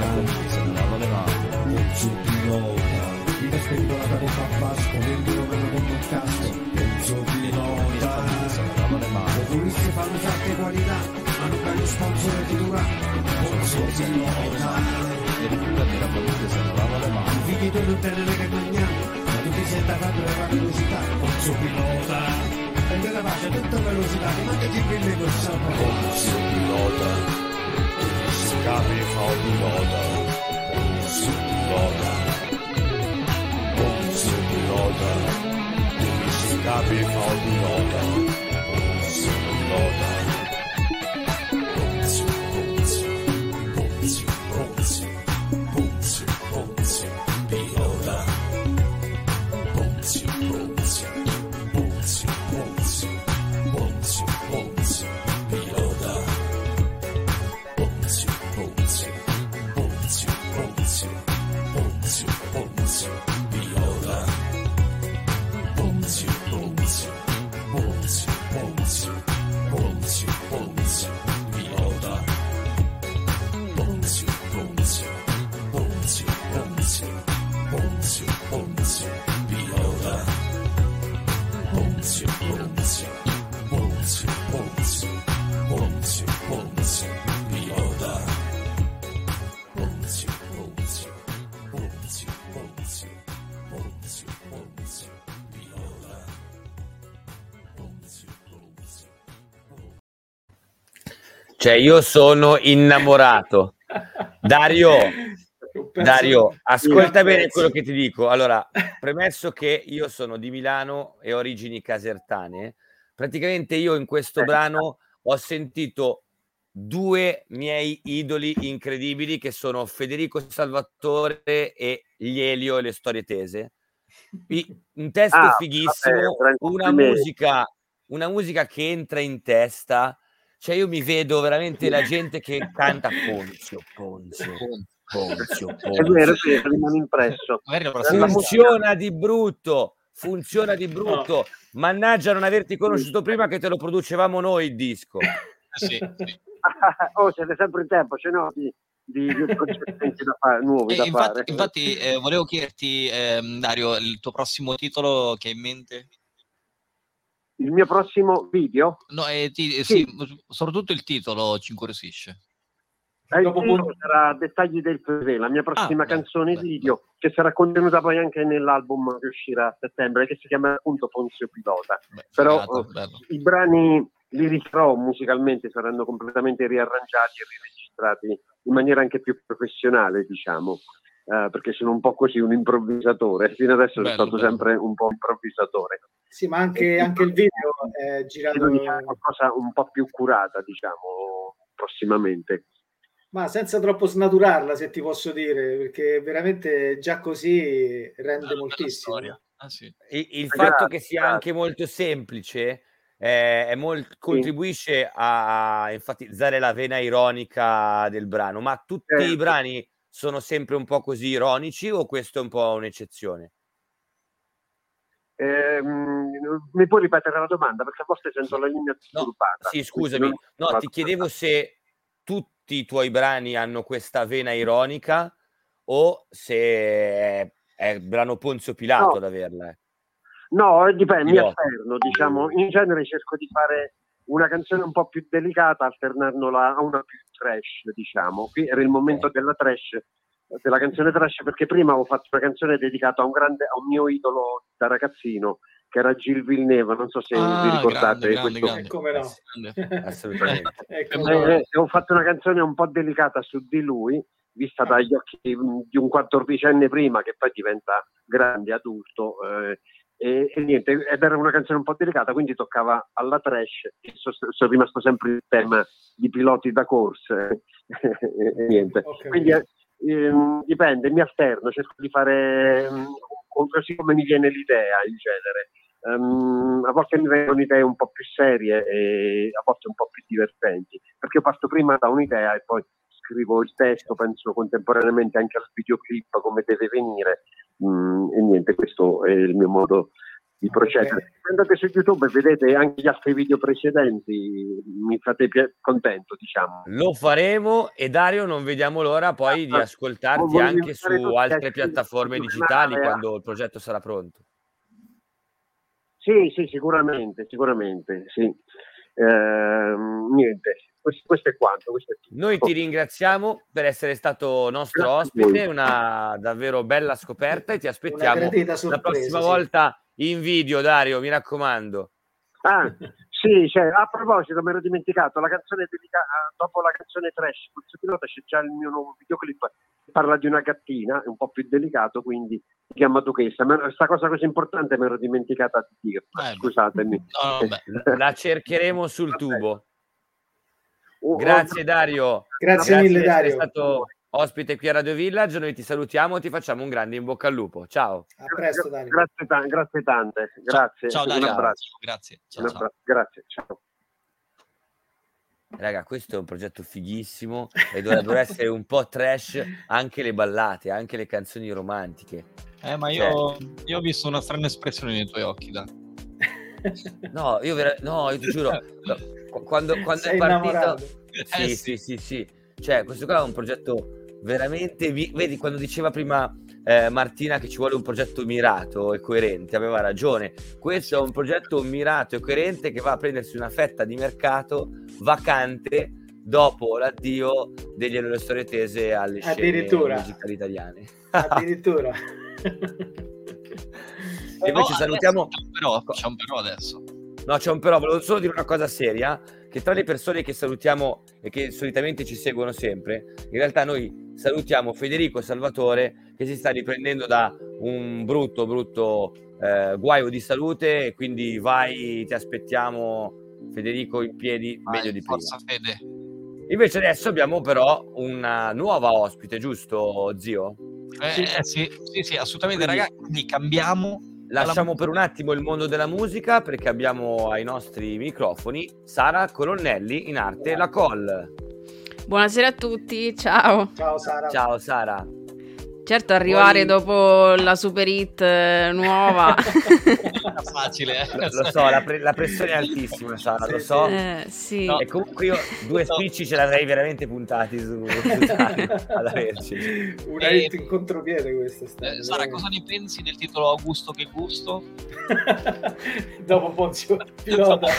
se ne lava le mani. Ponzio pilota, vita spericolata con Babbasco, nel mio romano con un casco. Le mani. Le turisti fanno sacche qualità, ma non bello sponsor di Durà. Ponzio pilota, e tutta la famiglia se ne lava le mani. Figli tu non te ne che mangiare, ma tu ti senti a fare la velocità. Ponzio pilota, prende la pace a tutta velocità, che manca di brille col sapore. Ponzio pilota, devi scapi fa un pilota. Ponzio pilota, Ponzio pilota, devi scapi fa un pilota. Ponzio pilota, Ponzio, Cioè, io sono innamorato. Dario, Dario, ascolta bene quello che ti dico. Allora, premesso che io sono di Milano e origini casertane, praticamente io in questo brano ho sentito due miei idoli incredibili che sono Federico Salvatore e gli Elio e le storie tese. Un testo ah, fighissimo, vabbè, una musica, una musica che entra in testa. Cioè io mi vedo veramente la gente che canta Ponzio, Ponzio, Ponzio, Ponzio. È vero, rimane impresso. Funziona di brutto, funziona di brutto. No. Mannaggia non averti conosciuto prima che te lo producevamo noi il disco. Sì, sì. oh, siete sempre in tempo, se no di, di, di da fare, nuovi eh, da infatti, fare. Infatti, eh, volevo chiederti, eh, Dario, il tuo prossimo titolo che hai in mente? Il mio prossimo video? No, eh, ti, sì. Sì, soprattutto il titolo ci incuriosisce. Eh, il titolo sarà Dettagli del Fede, la mia prossima ah, canzone beh, video, beh. che sarà contenuta poi anche nell'album che uscirà a settembre, che si chiama appunto Ponzio Pilota. Beh, Però figato, i brani li rifarò musicalmente, saranno completamente riarrangiati e riregistrati in maniera anche più professionale, diciamo. Uh, perché sono un po' così un improvvisatore. Fino adesso bello, sono stato bello. sempre un po' improvvisatore. Sì, ma anche, anche il video è girato. Una cosa un po' più curata, diciamo, prossimamente. Ma senza troppo snaturarla, se ti posso dire, perché veramente già così rende ah, moltissimo. Ah, sì. Il, il fatto che sia anche molto semplice eh, molt- contribuisce a enfatizzare la vena ironica del brano, ma tutti eh. i certo. brani sono sempre un po' così ironici o questo è un po' un'eccezione? Eh, mi puoi ripetere la domanda perché a volte sento la linea disturbata. No, sì, scusami, no, ti chiedevo se tutti i tuoi brani hanno questa vena ironica o se è, il brano Ponzio Pilato no. ad averla. Eh. No, dipende, mi alterno, diciamo, in genere cerco di fare una canzone un po' più delicata alternandola a una più trash, diciamo. Qui era il momento della trash, della canzone trash, perché prima avevo fatto una canzone dedicata a un, grande, a un mio idolo da ragazzino, che era Gil Villeneuve, non so se ah, vi ricordate. Grande, grande, come no? Assolutamente. ecco, eh, ho fatto una canzone un po' delicata su di lui, vista dagli occhi di un quattordicenne prima, che poi diventa grande adulto. Eh, e, e, niente, ed era una canzone un po' delicata, quindi toccava alla trash e so, sono rimasto sempre il tema di piloti da corse e, niente. Okay. Quindi eh, ehm, dipende, mi alterno, cerco di fare um, così come mi viene l'idea in genere. Um, a volte mi vengono idee un po' più serie e a volte un po' più divertenti, perché io parto prima da un'idea e poi scrivo il testo, penso contemporaneamente anche al videoclip come deve venire mm, e niente, questo è il mio modo di procedere. Okay. Andate su YouTube e vedete anche gli altri video precedenti, mi fate pi- contento, diciamo. Lo faremo e Dario non vediamo l'ora poi di ah, ascoltarti anche su altre piattaforme digitali quando il progetto sarà pronto. Sì, sì, sicuramente, sicuramente, sì. Eh, niente, questo, questo, è quanto. Questo è Noi ti ringraziamo per essere stato nostro Grazie ospite, una davvero bella scoperta e ti aspettiamo sorpresa, la prossima sì. volta in video, Dario, mi raccomando. Ah, sì, cioè, a proposito, mi ero dimenticato, la canzone dedicata, dopo la canzone Trash, Pulso Pilota c'è già il mio nuovo videoclip, parla di una gattina, è un po' più delicato, quindi si chiama Duchessa. Ma questa cosa così importante mi ero dimenticata di dirla, eh, scusatemi. No, la cercheremo sul tubo. Oh, grazie Dario. Grazie, grazie mille Dario. È stato ospite qui a Radio Village. Noi ti salutiamo, ti facciamo un grande in bocca al lupo. Ciao. A presto Dario. Grazie, t- grazie tante. Grazie. Ciao, ciao Dario. Un abbraccio. Grazie. Ciao, ciao. Grazie. Ciao. Raga, questo è un progetto fighissimo e dovrebbero essere un po' trash anche le ballate, anche le canzoni romantiche. Eh, ma io, cioè... io ho visto una strana espressione nei tuoi occhi, da. No, io, vera... no, io ti giuro, quando, quando è partito... Sì, eh, sì, sì, sì. Cioè, questo qua è un progetto veramente... Vedi, quando diceva prima eh, Martina che ci vuole un progetto mirato e coerente, aveva ragione. Questo è un progetto mirato e coerente che va a prendersi una fetta di mercato vacante dopo l'addio degli Allora Storie Tese alle scene musicali italiane. Addirittura. e invece salutiamo... Però, c'è un però adesso. No, c'è un però, volevo solo dire una cosa seria, che tra le persone che salutiamo e che solitamente ci seguono sempre, in realtà noi salutiamo Federico Salvatore che si sta riprendendo da un brutto, brutto eh, guaio di salute e quindi vai, ti aspettiamo Federico in piedi vai, meglio di prima. Fede. Invece adesso abbiamo però una nuova ospite, giusto zio? Eh, sì, sì, sì, assolutamente quindi, ragazzi, quindi cambiamo Lasciamo per un attimo il mondo della musica perché abbiamo ai nostri microfoni Sara Colonnelli in arte La Col. Buonasera a tutti, ciao. Ciao Sara. Ciao Sara. Certo, arrivare Poi... dopo la super hit eh, nuova. Facile, eh? Lo, lo so, la, pre- la, pressione è altissima, Sara, sì, lo so. Eh, sì. no. E comunque io due spicci ce l'avrei veramente puntati su, su ad averci. Una hit in contropiede questa. Eh, Sara, cosa ne pensi del titolo Augusto che gusto? dopo Ponzio Pilota.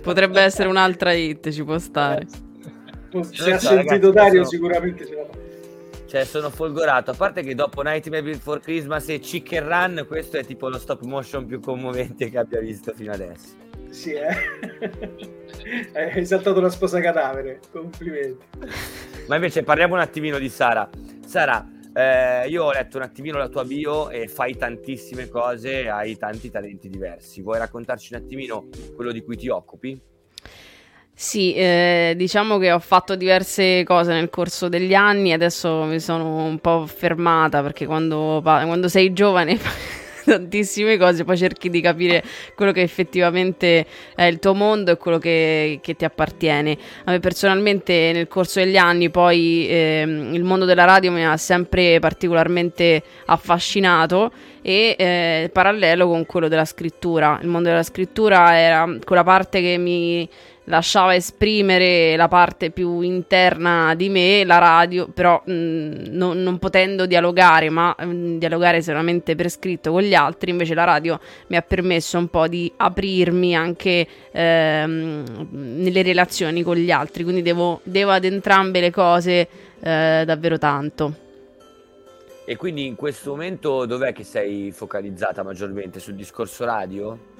Potrebbe essere un'altra hit, ci può stare. Se ha sentito Dario sicuramente ce la fa. Cioè, sono folgorato. A parte che dopo Nightmare Before Christmas e Chicken Run, questo è tipo lo stop motion più commovente che abbia visto fino adesso. Sì, eh. Hai saltato la sposa cadavere. Complimenti. Ma invece parliamo un attimino di Sara. Sara, eh, io ho letto un attimino la tua bio e fai tantissime cose, hai tanti talenti diversi. Vuoi raccontarci un attimino quello di cui ti occupi? Sì, eh, diciamo che ho fatto diverse cose nel corso degli anni, adesso mi sono un po' fermata perché quando, quando sei giovane tantissime cose, poi cerchi di capire quello che effettivamente è il tuo mondo e quello che, che ti appartiene. A me personalmente nel corso degli anni poi eh, il mondo della radio mi ha sempre particolarmente affascinato e eh, parallelo con quello della scrittura. Il mondo della scrittura era quella parte che mi lasciava esprimere la parte più interna di me, la radio, però mh, mm, non, non, potendo dialogare, ma mh, mm, dialogare solamente per scritto con gli altri, invece la radio mi ha permesso un po' di aprirmi anche ehm, nelle relazioni con gli altri, quindi devo, devo ad entrambe le cose eh, davvero tanto. E quindi in questo momento dov'è che sei focalizzata maggiormente? Sul discorso radio?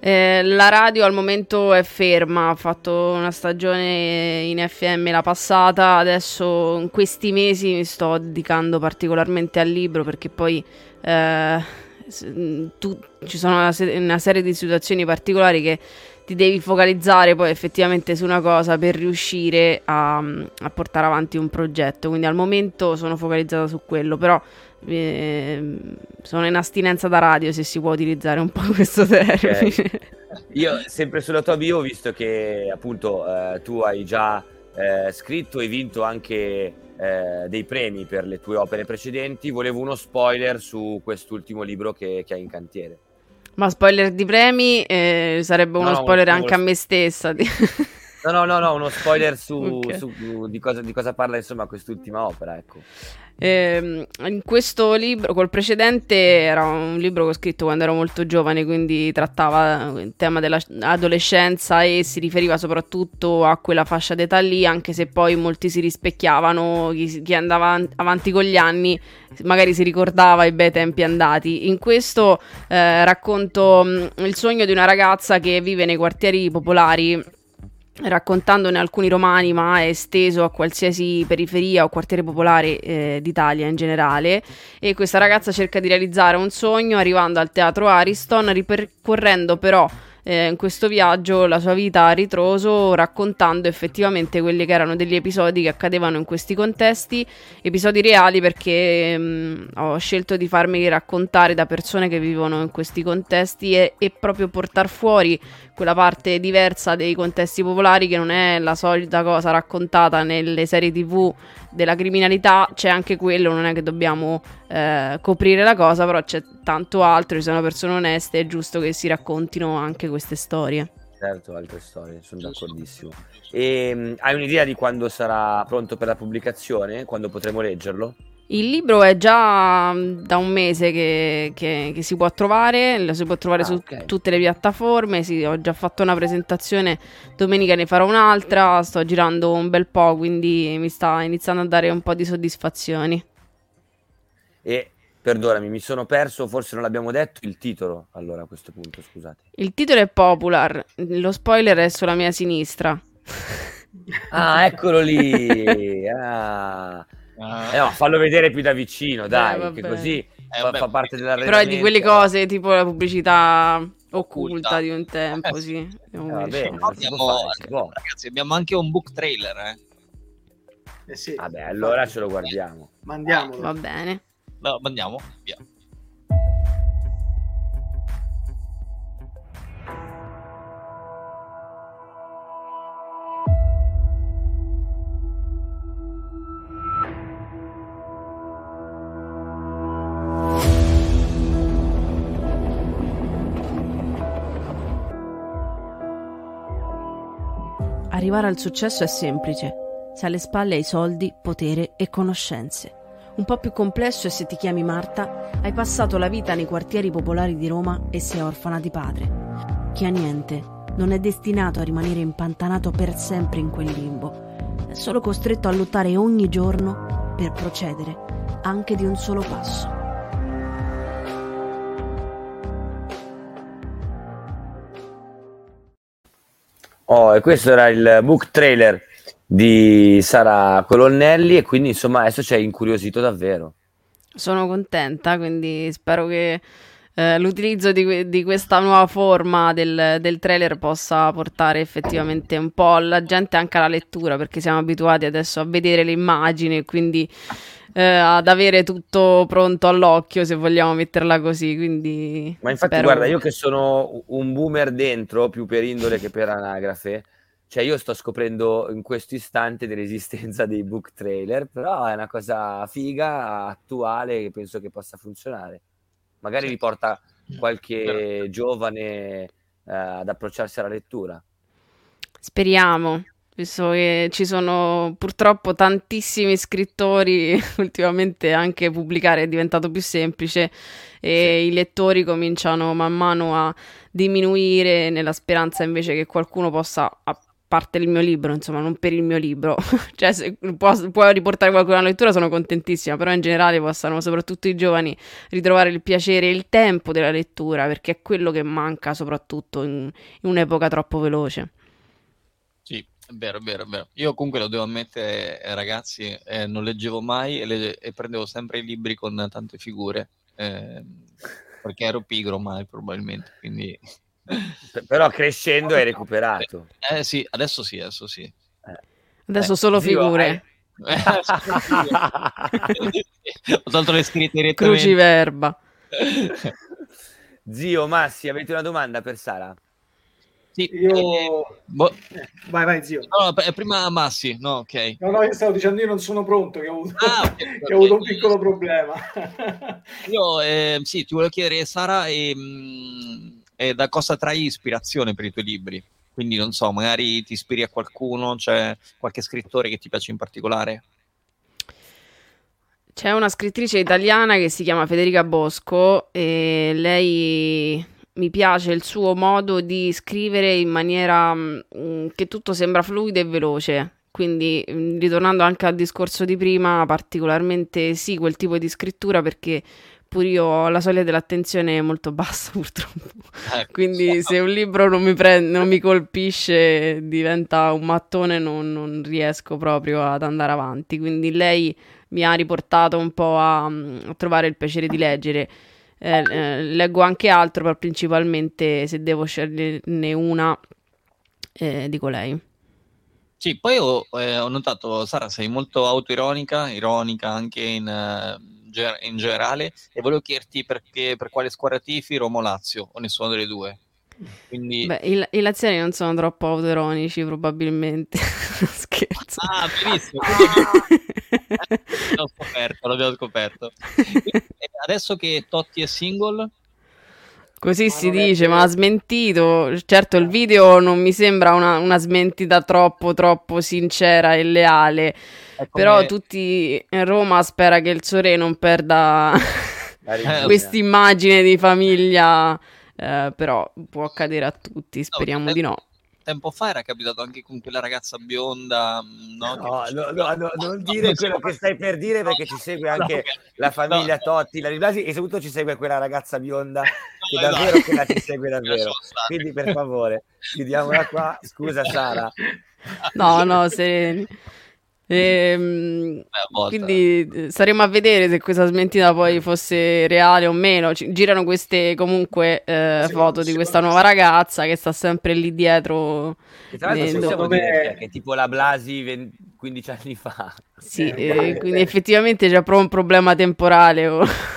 Eh, la radio al momento è ferma, ho fatto una stagione in FM la passata, adesso in questi mesi mi sto dedicando particolarmente al libro perché poi eh, tu, ci sono una, una, serie di situazioni particolari che ti devi focalizzare poi effettivamente su una cosa per riuscire a, a portare avanti un progetto, quindi al momento sono focalizzata su quello, però eh, sono in astinenza da radio se si può utilizzare un po' questo termine. Okay. Io sempre sulla tua bio ho visto che appunto eh, tu hai già eh, scritto e vinto anche eh, dei premi per le tue opere precedenti. Volevo uno spoiler su quest'ultimo libro che, che hai in cantiere. Ma spoiler di premi eh, sarebbe uno no, spoiler anche uno... a me stessa. No, no, no, no, uno spoiler su, okay. su di, cosa, di, cosa, parla insomma quest'ultima opera, ecco. Eh, in questo libro, col precedente, era un libro che ho scritto quando ero molto giovane, quindi trattava il tema dell'adolescenza e si riferiva soprattutto a quella fascia d'età lì, anche se poi molti si rispecchiavano, chi, chi andava avanti con gli anni magari si ricordava i bei tempi andati. In questo eh, racconto mh, il sogno di una ragazza che vive nei quartieri popolari raccontandone alcuni romani, ma è esteso a qualsiasi periferia o quartiere popolare eh, d'Italia in generale. E questa ragazza cerca di realizzare un sogno arrivando al teatro Ariston, ripercorrendo però eh, in questo viaggio la sua vita a ritroso, raccontando effettivamente quelli che erano degli episodi che accadevano in questi contesti, episodi reali perché mh, mm, ho scelto di farmi raccontare da persone che vivono in questi contesti e, e proprio portare fuori quella parte diversa dei contesti popolari che non è la solita cosa raccontata nelle serie tv della criminalità, c'è anche quello, non è che dobbiamo eh, coprire la cosa, però c'è tanto altro, ci sono persone oneste, è giusto che si raccontino anche queste storie. Certo, altre storie, sono d'accordissimo. E um, hai un'idea di quando sarà pronto per la pubblicazione? Quando potremo leggerlo? Il libro è già mm, da un mese che, che, che si può trovare, lo si può trovare ah, su okay. tutte le piattaforme. Sì, ho già fatto una presentazione, domenica ne farò un'altra. Sto girando un bel po', quindi mi sta iniziando a dare un po' di soddisfazioni. E Perdonami, mi sono perso, forse non l'abbiamo detto, il titolo allora a questo punto, scusate. Il titolo è Popular, lo spoiler è sulla mia sinistra. Ah, eccolo lì! Ah. Eh, no, fallo vedere più da vicino, dai, Eh, che vabbè. così Eh, fa, vabbè, fa parte della Però è di quelle cose tipo la pubblicità occulta, Occulta. di un tempo, Eh, sì. Abbiamo va visto. bene. Però si può abbiamo, fare, ragazzi, abbiamo anche un book trailer, eh. Eh sì, Vabbè, allora ce lo guardiamo. mandiamolo. Va bene. No, andiamo, via. Arrivare al successo è semplice. Se alle spalle hai soldi, potere e conoscenze. Un po' più complesso è se ti chiami Marta, hai passato la vita nei quartieri popolari di Roma e sei orfana di padre. Chi ha niente non è destinato a rimanere impantanato per sempre in quel limbo, è solo costretto a lottare ogni giorno per procedere, anche di un solo passo. Oh, e questo era il book trailer di Sara Colonnelli e quindi insomma adesso ci hai incuriosito davvero. Sono contenta, quindi spero che eh, l'utilizzo di, di questa nuova forma del, del trailer possa portare effettivamente un po' la gente anche alla lettura, perché siamo abituati adesso a vedere le immagini quindi eh, ad avere tutto pronto all'occhio, se vogliamo metterla così. Quindi Ma infatti spero- guarda, io che sono un boomer dentro, più per indole che per anagrafe, cioè io sto scoprendo in questo istante dell'esistenza dei book trailer, però è una cosa figa, attuale, che penso che possa funzionare. Magari Sì. riporta qualche giovane eh, ad approcciarsi alla lettura. Speriamo, visto che ci sono purtroppo tantissimi scrittori, ultimamente anche pubblicare è diventato più semplice e i lettori cominciano man mano a diminuire nella speranza invece che qualcuno possa, a parte il mio libro, insomma, non per il mio libro, cioè se può, può riportare qualcuno alla lettura sono contentissima, però in generale possano soprattutto i giovani ritrovare il piacere e il tempo della lettura, perché è quello che manca soprattutto in- in un'epoca troppo veloce. È vero, è vero, è vero. Io comunque lo devo ammettere, eh, ragazzi, eh, non leggevo mai e, le- e prendevo sempre i libri con tante figure, ehm, perché ero pigro ormai probabilmente, quindi... Però crescendo hai recuperato. Eh sì, adesso sì, adesso sì. Adesso Eh, solo zio, figure. Eh, Ho tolto le scritte direttamente. Cruciverba. Zio Massi, avete una domanda per Sara? Sì, Io... eh, boh, Eh, vai, vai, zio. no, prima Massi, no, ok. No, no, io stavo dicendo io non sono pronto, che ho avuto, Ah, ok, che ho avuto un piccolo problema. Io eh, sì, ti volevo chiedere, Sara, eh, da cosa trai ispirazione per i tuoi libri? Quindi non so, magari ti ispiri a qualcuno, c'è qualche scrittore che ti piace in particolare? C'è una scrittrice italiana che si chiama Federica Bosco e lei mi piace il suo modo di scrivere in maniera mm, che tutto sembra fluido e veloce. Quindi, mm, ritornando anche al discorso di prima, particolarmente sì, quel tipo di scrittura perché pure io ho la soglia dell'attenzione molto bassa, purtroppo. Ecco. Quindi se un libro non mi, prende, non mi colpisce, diventa un mattone, non, non riesco proprio ad andare avanti. Quindi lei mi ha riportato un po' a, a trovare il piacere di leggere. Eh, eh, leggo anche altro, però principalmente se devo sceglierne una, eh, dico lei. Sì, poi ho, eh, ho notato, Sara, sei molto autoironica, ironica anche in, eh, in generale, e volevo chiederti perché, per quale squadra tifi, o Lazio, o nessuna delle due. Quindi... Beh, i, i laziali non sono troppo autoironici, probabilmente. Scherzo. Ah, benissimo. l'abbiamo scoperto, l'abbiamo scoperto. E adesso che Totti è single, Così si dice, ma ha smentito. Certo, il video non mi sembra una, una smentita troppo, troppo sincera e leale. come- Però tutti in Roma spera che il suo re non perda La regina. quest'immagine di famiglia. Eh, però può accadere a tutti, speriamo eh, di no. tempo fa era capitato anche con quella ragazza bionda. No, no, no, no, no non dire quello che stai per dire perché ci segue anche la famiglia Totti, la Blasi e soprattutto ci segue quella ragazza bionda che davvero quella ti segue davvero. Quindi per favore, chiudiamola qua. Scusa Sara. No, no, sereni. Ehm, quindi eh, staremo a vedere se questa smentita poi fosse reale o meno. Ci, girano queste comunque eh, sì, foto di questa nuova ragazza che sta sempre lì dietro. Che tra l'altro possiamo dire che è tipo la Blasi 20, 15 anni fa. Sì, eh, quindi effettivamente c'è proprio un problema temporale. Oh.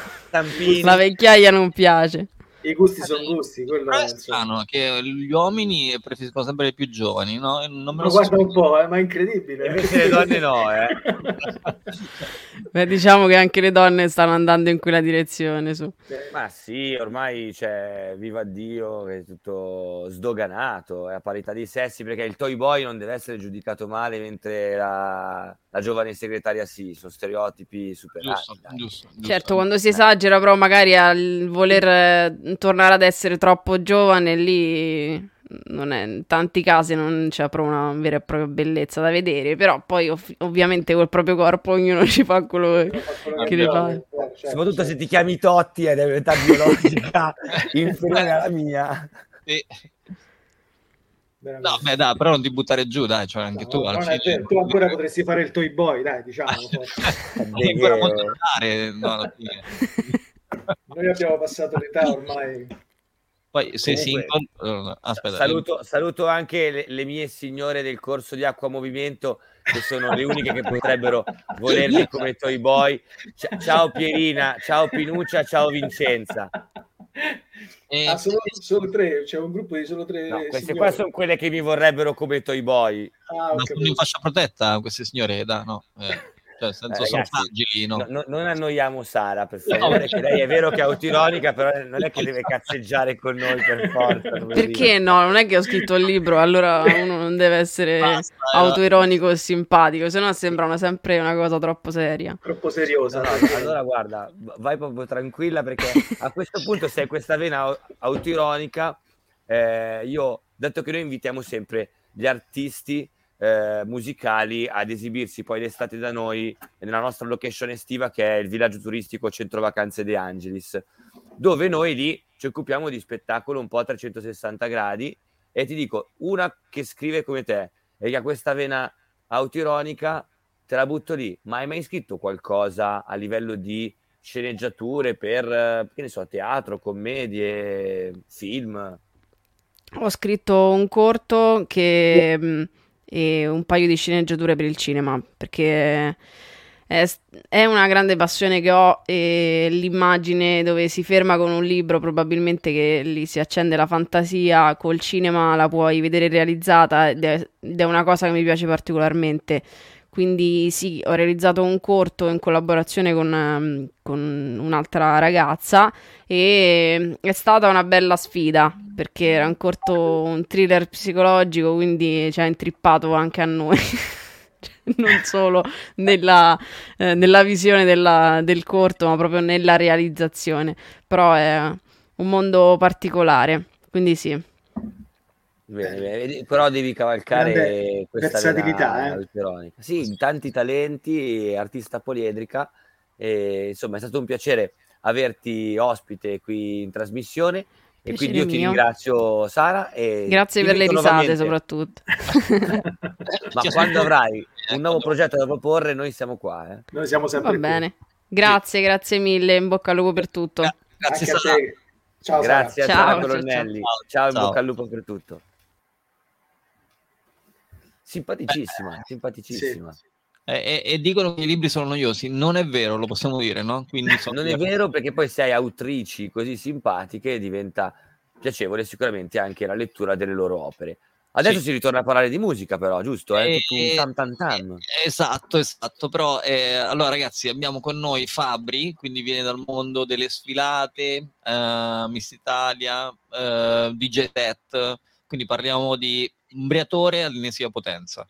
La vecchiaia non piace. I gusti sono gusti. Quello è strano che gli uomini preferiscono sempre i più giovani, no? Non me lo guarda un po', eh, ma è incredibile. Invece le donne no, eh. Beh, diciamo che anche le donne stanno andando in quella direzione. Su. Ma sì, ormai c'è, viva Dio, che è tutto sdoganato, è a parità di sessi, perché il toy boy non deve essere giudicato male, mentre la, la giovane segretaria sì, sono stereotipi superati. Giusto, giusto, giusto. Certo, quando si esagera però magari al voler eh, tornare ad essere troppo giovane, lì non è, in tanti casi non c'è proprio una vera e propria bellezza da vedere, però poi ov- ovviamente col proprio corpo ognuno ci fa quello che, che ne fa. Soprattutto se ti chiami Totti ed è un'età biologica inferiore alla mia. Sì. No, beh, dai, però non ti buttare giù, dai, cioè anche no, tu. Al tu ancora potresti fare il toy boy, dai, diciamo. ancora moderare, no, Noi abbiamo passato l'età ormai. Poi se Comunque, si incontra... Aspetta, saluto, saluto, anche le, le, mie signore del corso di acqua movimento che sono le uniche che potrebbero volermi come toy boy. Ciao Pierina, ciao Pinuccia, ciao Vincenza. E... Ah, solo, solo, tre, c'è un gruppo di solo tre. No, queste signore. qua sono quelle che mi vorrebbero come toy boy. Ah, Ma sono in fascia protetta queste signore, da, no? Eh. Cioè, senso, eh, sono fragili, no? no, non annoiamo Sara, per favore, che lei è vero che è autoironica, però non è che deve cazzeggiare con noi per forza. Perché dire. no? Non è che ho scritto il libro, allora uno non deve essere Basta, autoironico e simpatico, se no sembrano sempre una cosa troppo seria. Troppo seriosa. No, no, allora guarda, vai proprio tranquilla perché a questo punto se hai questa vena autoironica, eh, io, dato che noi invitiamo sempre gli artisti eh, musicali ad esibirsi poi d'estate da noi nella nostra location estiva che è il villaggio turistico Centro Vacanze De Angelis, dove noi lì ci occupiamo di spettacolo un po' a 360 gradi e ti dico, una che scrive come te e che ha questa vena autironica, te la butto lì, ma hai mai scritto qualcosa a livello di sceneggiature per, che ne so, teatro, commedie, film? Ho scritto un corto che... Yeah e un paio di sceneggiature per il cinema, perché è, una grande passione che ho e l'immagine dove si ferma con un libro, probabilmente che lì si accende la fantasia, col cinema la puoi vedere realizzata ed è, ed è una cosa che mi piace particolarmente. Quindi sì, ho realizzato un corto in collaborazione con, um, con, un'altra ragazza e è stata una bella sfida perché era un corto, un thriller psicologico, quindi ci ha intrippato anche a noi. non solo nella, eh, nella visione della, del corto, ma proprio nella realizzazione. Però è un mondo particolare, quindi sì. Bene, bene. Però devi cavalcare Grande questa versatilità, eh? Sì, tanti talenti, artista poliedrica. E, insomma, è stato un piacere averti ospite qui in trasmissione. E quindi io mio. ti ringrazio Sara. E Grazie per le risate soprattutto. Ma quando avrai un nuovo progetto da proporre, noi siamo qua. Eh. Noi siamo sempre Va qui. bene. Grazie, sì. grazie mille. In bocca al lupo per tutto. Grazie Sara. Ciao, grazie Sara. a Sara Colonnelli. Ciao, ciao. ciao in bocca al lupo per tutto. Simpaticissima, eh, simpaticissima. Sì. E, e, dicono che i libri sono noiosi. Non è vero, lo possiamo dire, no? Quindi non è vero perché poi se hai autrici così simpatiche diventa piacevole sicuramente anche la lettura delle loro opere. Adesso sì. si ritorna a parlare di musica, però, giusto? È eh, tutto un tam tam tam. Esatto, esatto. Però, eh, allora, ragazzi, abbiamo con noi Fabri, quindi viene dal mondo delle sfilate, uh, Miss Italia, DJ Set, quindi parliamo di un briatore all'ennesima potenza.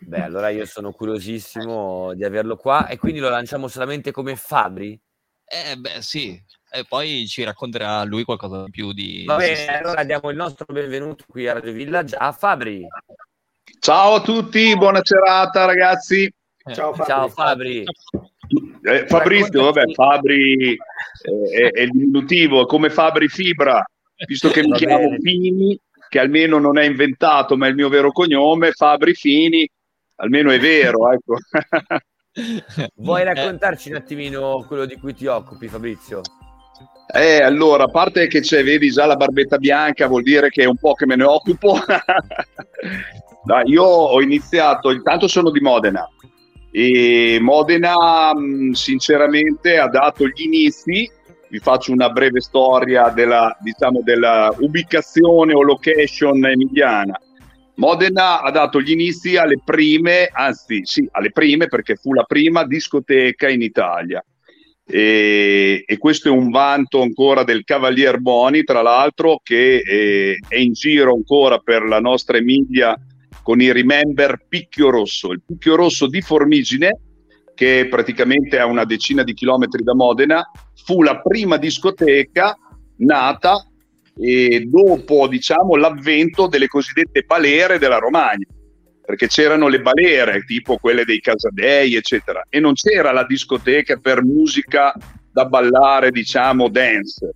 Beh, allora io sono curiosissimo di averlo qua e quindi lo lanciamo solamente come Fabri? Eh beh, sì. e poi ci racconterà lui qualcosa di più di... Va bene, allora diamo il nostro benvenuto qui a Radio Village a Fabri. Ciao a tutti, buona serata ragazzi. Ciao Fabri. Ciao Fabri. Eh, Fabrizio, vabbè, Fabri eh, è, è il diminutivo, come Fabri Fibra, visto che mi chiamo Fini, che almeno non è inventato, ma è il mio vero cognome, Fabri Fini, almeno è vero, ecco. Vuoi raccontarci un attimino quello di cui ti occupi, Fabrizio? Eh, allora, a parte che c'è, vedi già la barbetta bianca, vuol dire che è un po' che me ne occupo. Dai, io ho iniziato, intanto sono di Modena e Modena sinceramente ha dato gli inizi, vi faccio una breve storia della, diciamo, della ubicazione o location emiliana. Modena ha dato gli inizi alle prime, anzi sì, alle prime perché fu la prima discoteca in Italia. E, e, questo è un vanto ancora del Cavalier Boni, tra l'altro, che è, è in giro ancora per la nostra Emilia con il Remember Picchio Rosso. Il Picchio Rosso di Formigine, che praticamente a una decina di chilometri da Modena, fu la prima discoteca nata e dopo diciamo, l'avvento delle cosiddette balere della Romagna perché c'erano le balere, tipo quelle dei Casadei, eccetera, e non c'era la discoteca per musica da ballare, diciamo, dance.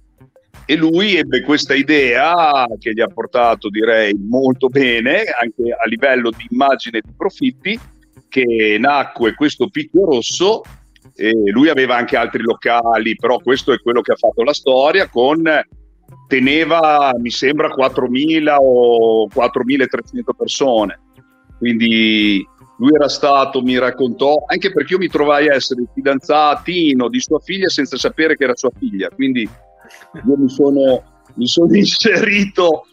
E lui ebbe questa idea che gli ha portato, direi, molto bene, anche a livello di immagine e di profitti, che nacque questo picchio rosso. E lui aveva anche altri locali, però questo è quello che ha fatto la storia con teneva, mi sembra, 4.000 o 4.300 persone. Quindi lui era stato, mi raccontò, anche perché io mi trovai a essere fidanzatino di sua figlia senza sapere che era sua figlia, quindi io mi sono, mi sono inserito,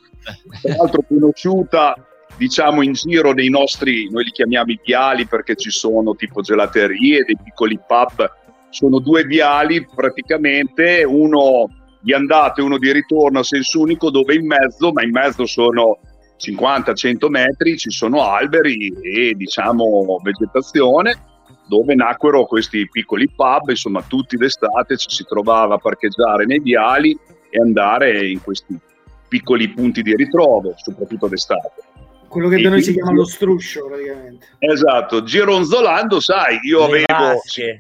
tra l'altro conosciuta diciamo in giro nei nostri, noi li chiamiamo i viali perché ci sono tipo gelaterie, dei piccoli pub, sono due viali praticamente, uno di andata e uno di ritorno a senso unico dove in mezzo, ma in mezzo sono 50-100 metri ci sono alberi e diciamo vegetazione dove nacquero questi piccoli pub, insomma tutti d'estate ci si trovava a parcheggiare nei viali e andare in questi piccoli punti di ritrovo, soprattutto d'estate. Quello che da noi si chiama lo struscio praticamente. Esatto, gironzolando, sai, io le avevo vasche.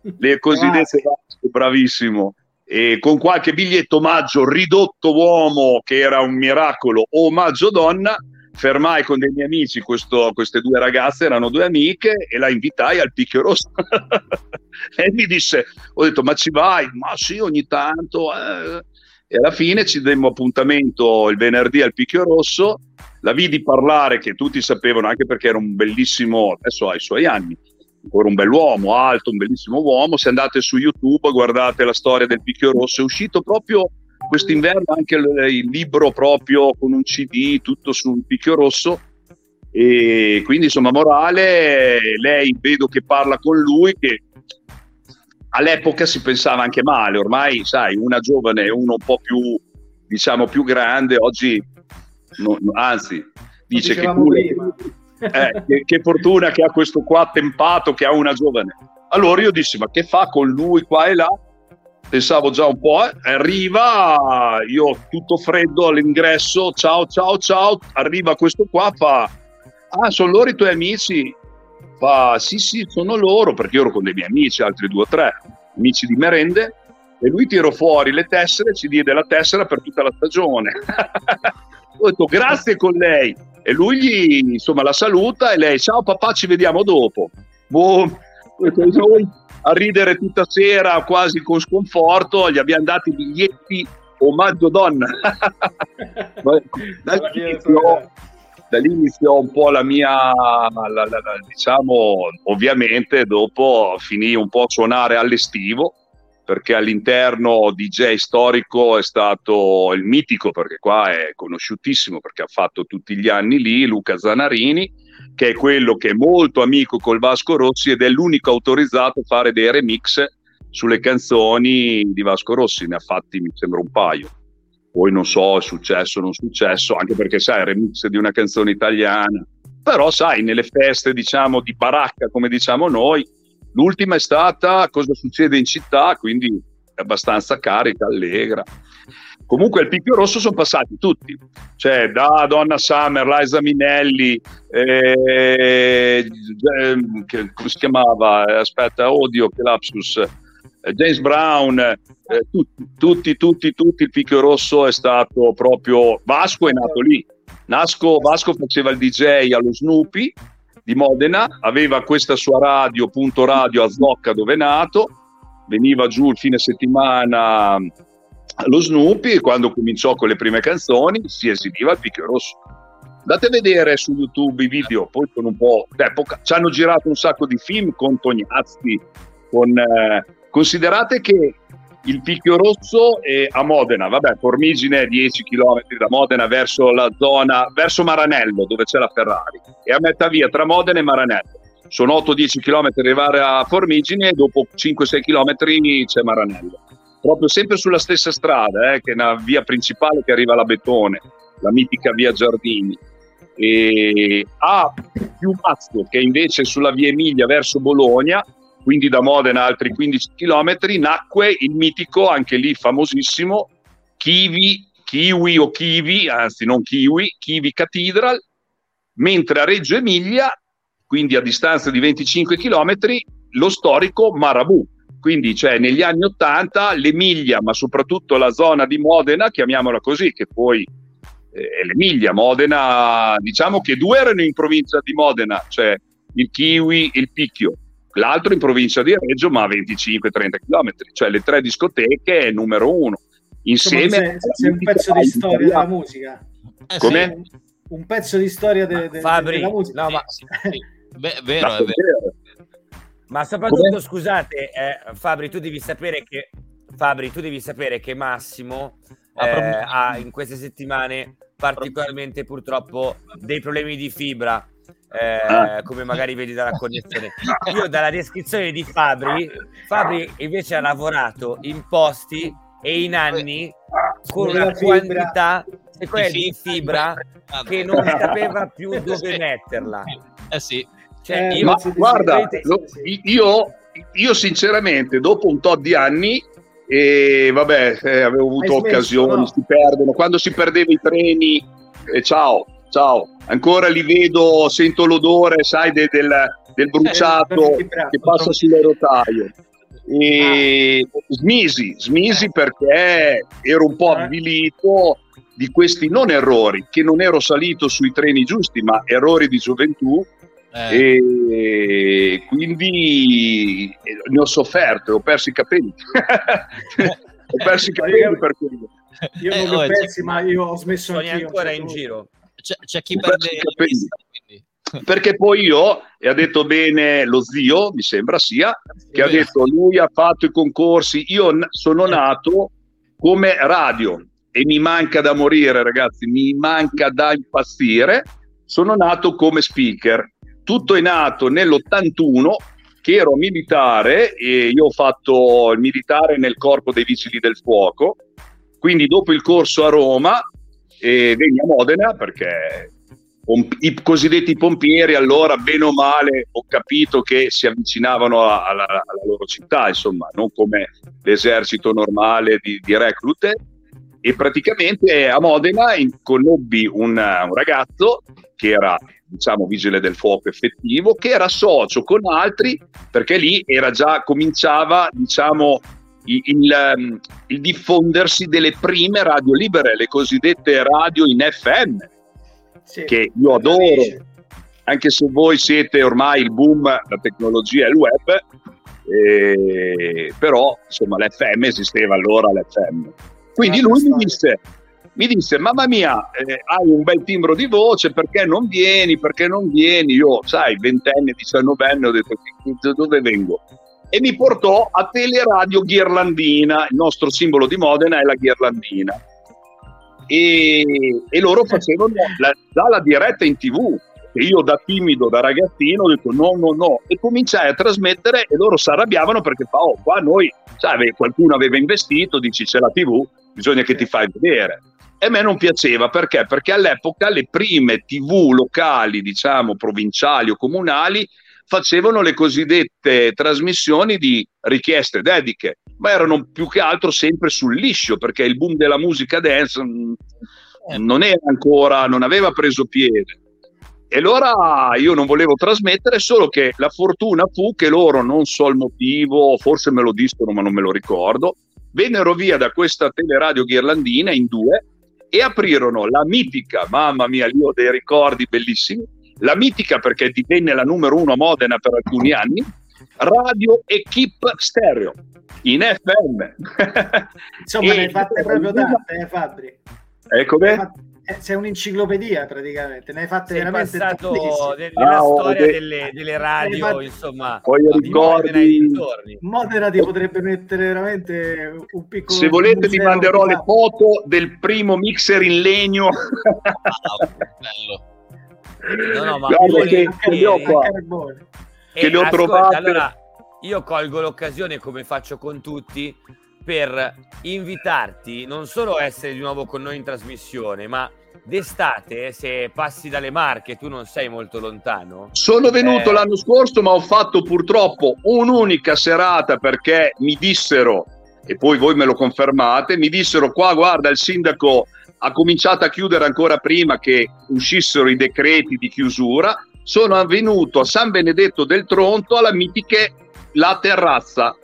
le cosiddette vasche, bravissimo e con qualche biglietto omaggio ridotto uomo che era un miracolo o omaggio donna fermai con dei miei amici questo, queste due ragazze erano due amiche e la invitai al picchio rosso e mi disse ho detto ma ci vai ma sì ogni tanto eh. e alla fine ci demmo appuntamento il venerdì al picchio rosso la vidi parlare che tutti sapevano anche perché era un bellissimo adesso ha i suoi anni ancora un bell'uomo, alto, un bellissimo uomo. Se andate su YouTube, guardate la storia del picchio rosso, è uscito proprio quest'inverno anche il, libro proprio con un CD, tutto sul picchio rosso. E quindi insomma, morale, lei vedo che parla con lui, che all'epoca si pensava anche male, ormai sai, una giovane e uno un po' più, diciamo, più grande, oggi, no, no, anzi, dice che... Prima eh, che, che, fortuna che ha questo qua tempato, che ha una giovane. Allora io dissi, ma che fa con lui qua e là? Pensavo già un po', eh. arriva, io tutto freddo all'ingresso, ciao, ciao, ciao, arriva questo qua, fa, ah, sono loro i tuoi amici? Fa, sì, sì, sono loro, perché io ero con dei miei amici, altri due o tre, amici di merende, e lui tirò fuori le tessere, ci diede la tessera per tutta la stagione. Ho detto grazie con lei e lui gli, insomma, la saluta e lei, ciao papà, ci vediamo dopo. Boh, a ridere tutta sera, quasi con sconforto, gli abbiamo dato i biglietti omaggio donna. da, lì iniziò, da lì iniziò un po' la mia, la, la, la, diciamo, ovviamente dopo finì un po' a suonare all'estivo perché all'interno DJ storico è stato il mitico, perché qua è conosciutissimo perché ha fatto tutti gli anni lì, Luca Zanarini, che è quello che è molto amico col Vasco Rossi ed è l'unico autorizzato a fare dei remix sulle canzoni di Vasco Rossi, ne ha fatti mi sembra un paio. Poi non so, è successo o non successo, anche perché sai, il remix di una canzone italiana. Però sai, nelle feste diciamo di baracca, come diciamo noi, L'ultima è stata Cosa succede in città, quindi abbastanza carica, allegra. Comunque il picchio rosso sono passati tutti, cioè da Donna Summer, Liza Minelli, eh, che, come si chiamava? Aspetta, odio, che lapsus. Eh, James Brown, eh, tutti, tutti, tutti, tutti, il picchio rosso è stato proprio... Vasco è nato lì, Nasco, Vasco faceva il DJ allo Snoopy di Modena, aveva questa sua radio, punto radio a Zocca dove è nato, veniva giù il fine settimana allo Snoopy e quando cominciò con le prime canzoni si esibiva il picchio rosso. Andate a vedere su YouTube i video, poi con un po' d'epoca. Ci hanno girato un sacco di film con Tognazzi, con, eh, considerate che il picchio rosso è a Modena, vabbè, Formigine 10 km da Modena verso la zona, verso Maranello dove c'è la Ferrari e a metà via tra Modena e Maranello. Sono 8-10 km arrivare a Formigine e dopo 5-6 km c'è Maranello proprio sempre sulla stessa strada, eh, che è una via principale che arriva alla Betone, la mitica via Giardini. E a più Mazzo, che invece sulla via Emilia verso Bologna, quindi da Modena altri 15 km, nacque il mitico, anche lì famosissimo, Kiwi, Kiwi o Kiwi, anzi non Kiwi, Kiwi Cathedral, mentre a Reggio Emilia, quindi a distanza di 25 km, lo storico Marabù, quindi cioè, negli anni Ottanta l'Emilia, ma soprattutto la zona di Modena, chiamiamola così, che poi eh, è l'Emilia, Modena, diciamo che due erano in provincia di Modena, cioè il Kiwi e il Picchio, l'altro in provincia di Reggio, ma a 25-30 km, cioè le tre discoteche numero uno. Insieme Insomma, sei, un pezzo di storia della musica. Eh, Come? Sì, un pezzo di storia de, de, Fabri, della musica. No, ma... Beh, vero, è vero. Ma soprattutto, Come? scusate, eh, Fabri, tu devi sapere che Fabri, tu devi sapere che Massimo eh, ha in queste settimane particolarmente purtroppo dei problemi di fibra. Eh, ah. come magari vedi dalla connessione. Io dalla descrizione di Fabri, Fabri invece ha lavorato in posti e in anni con una quantità di fibra che non sapeva più dove metterla. Eh sì. Cioè, eh, io, ma guarda, lo, io, io, sinceramente, dopo un tot di anni, e vabbè, eh, avevo avuto smesso, occasioni, no? si perdono. Quando si perdeva i treni, eh, ciao, ciao, ancora li vedo, sento l'odore, sai, de, del, del, bruciato eh, che passa sulle rotaie. E ah. smisi, smisi eh. perché ero un po' eh. avvilito di questi non errori, che non ero salito sui treni giusti, ma errori di gioventù eh. E quindi ne ho sofferto, ho perso i capelli. ho perso i capelli per quello. Io non eh, li ho persi, ma io ho smesso Sono ancora in giro. C'è, c'è chi perde capelli. Perché poi io, e ha detto bene lo zio, mi sembra sia, che ha detto lui ha fatto i concorsi, io sono nato come radio e mi manca da morire ragazzi, mi manca da impazzire, sono nato come speaker. Tutto è nato nell'81 che ero militare e io ho fatto il militare nel corpo dei vigili del fuoco, quindi dopo il corso a Roma e venni a Modena perché i cosiddetti pompieri allora bene o male ho capito che si avvicinavano alla, alla loro città insomma non come l'esercito normale di, di reclute. E praticamente a Modena conobbi un, un ragazzo che era diciamo vigile del fuoco effettivo che era socio con altri perché lì era già cominciava diciamo il, il, ehm, il diffondersi delle prime radio libere le cosiddette radio in FM sì, che io adoro. anche se voi siete ormai il boom la tecnologia e il web eh, però insomma l'FM esisteva allora l'FM quindi lui mi disse mi disse mamma mia eh, hai un bel timbro di voce perché non vieni perché non vieni? Io sai ventenne diciannovenne ho detto dove vengo e mi portò a Teleradio Ghirlandina. Il nostro simbolo di Modena è la Ghirlandina. E, e loro facevano la, già la diretta in tv e io da timido da ragazzino ho detto no no no. E cominciai a trasmettere e loro si arrabbiavano perché fa oh qua noi sai qualcuno aveva investito dici c'è la tv bisogna che ti fai vedere. E a me non piaceva perché? Perché all'epoca le prime tv locali, diciamo provinciali o comunali, facevano le cosiddette trasmissioni di richieste dediche. ma erano più che altro sempre sul liscio, perché il boom della musica dance mh, non era ancora, non aveva preso piede. E allora io non volevo trasmettere, solo che la fortuna fu che loro, non so il motivo, forse me lo dissero ma non me lo ricordo, vennero via da questa teleradio ghirlandina in due e aprirono la mitica, mamma mia, lì ho dei ricordi bellissimi, la mitica perché divenne la numero uno a Modena per alcuni anni, Radio Equip Stereo in FM. Insomma, ne hai fatte proprio tante, eh, Fabri. Ecco beh. Eh, sei un'enciclopedia praticamente, ne hai fatte Sei veramente passato tantissime. nella Ah, storia de- delle, delle radio, Infatti- insomma, Poi di ricordi- Modena dintorni. Modena ti potrebbe mettere veramente un piccolo Se volete vi manderò le foto del primo mixer in legno. No, no, ma Guarda che, ho qua. Che le ho ascolta, trovate. Allora, io colgo l'occasione, come faccio con tutti, per invitarti non solo a essere di nuovo con noi in trasmissione, ma d'estate, se passi dalle Marche, tu non sei molto lontano. Sono venuto Eh. l'anno scorso, ma ho fatto purtroppo un'unica serata perché mi dissero, e poi voi me lo confermate, mi dissero qua, guarda, il sindaco ha cominciato a chiudere ancora prima che uscissero i decreti di chiusura. Sono venuto a San Benedetto del Tronto alla mitiche La Terrazza,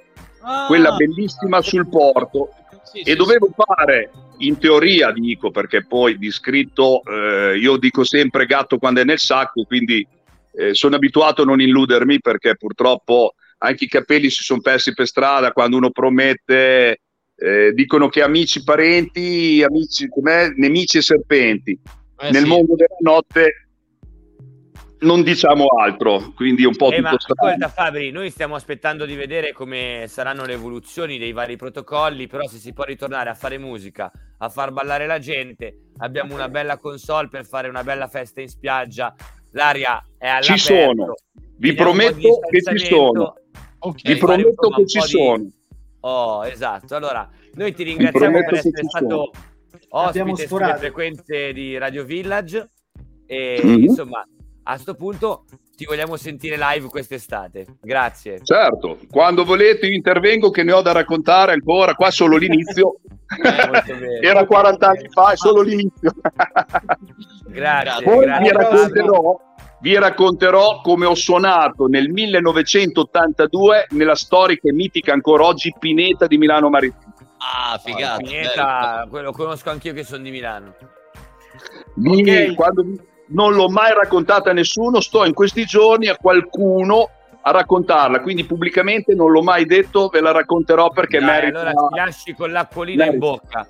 quella bellissima sul porto. e dovevo fare, in teoria dico, perché poi di scritto eh, io dico sempre gatto quando è nel sacco, quindi eh, sono abituato a non illudermi perché purtroppo anche i capelli si sono persi per strada quando uno promette, eh, dicono che amici, parenti, amici, com'è? nemici e serpenti. Eh, Nel sì. mondo della notte non diciamo altro, quindi un po' Eh, ma tutto strano. ascolta Fabri, noi stiamo aspettando di vedere come saranno le evoluzioni dei vari protocolli, però se si può ritornare a fare musica, a far ballare la gente, abbiamo una bella console per fare una bella festa in spiaggia, l'aria è all'aperto. Ci sono, vi prometto che ci sono. distanziamento, Ok. Vi prometto che ci po' di- sono. Oh, esatto. Allora, noi ti ringraziamo per essere stato ospite sulle frequenze di Radio Village e Mhm. insomma, a sto punto ti vogliamo sentire live quest'estate. Grazie. Certo, quando volete io intervengo che ne ho da raccontare ancora, qua solo l'inizio. Eh. Era 40 anni fa, è solo l'inizio. Grazie, Poi vi grazie. racconterò, vi racconterò come ho suonato nel 1982 nella storica e mitica ancora oggi Pineta di Milano Marittimo. Ah, figata. Pineta, quello conosco anch'io che sono di Milano. Lì, Ok. quando non l'ho mai raccontata a nessuno, sto in questi giorni a qualcuno a raccontarla, quindi pubblicamente non l'ho mai detto, ve la racconterò perché Dai, merita. allora ti lasci con l'acquolina in merita. bocca.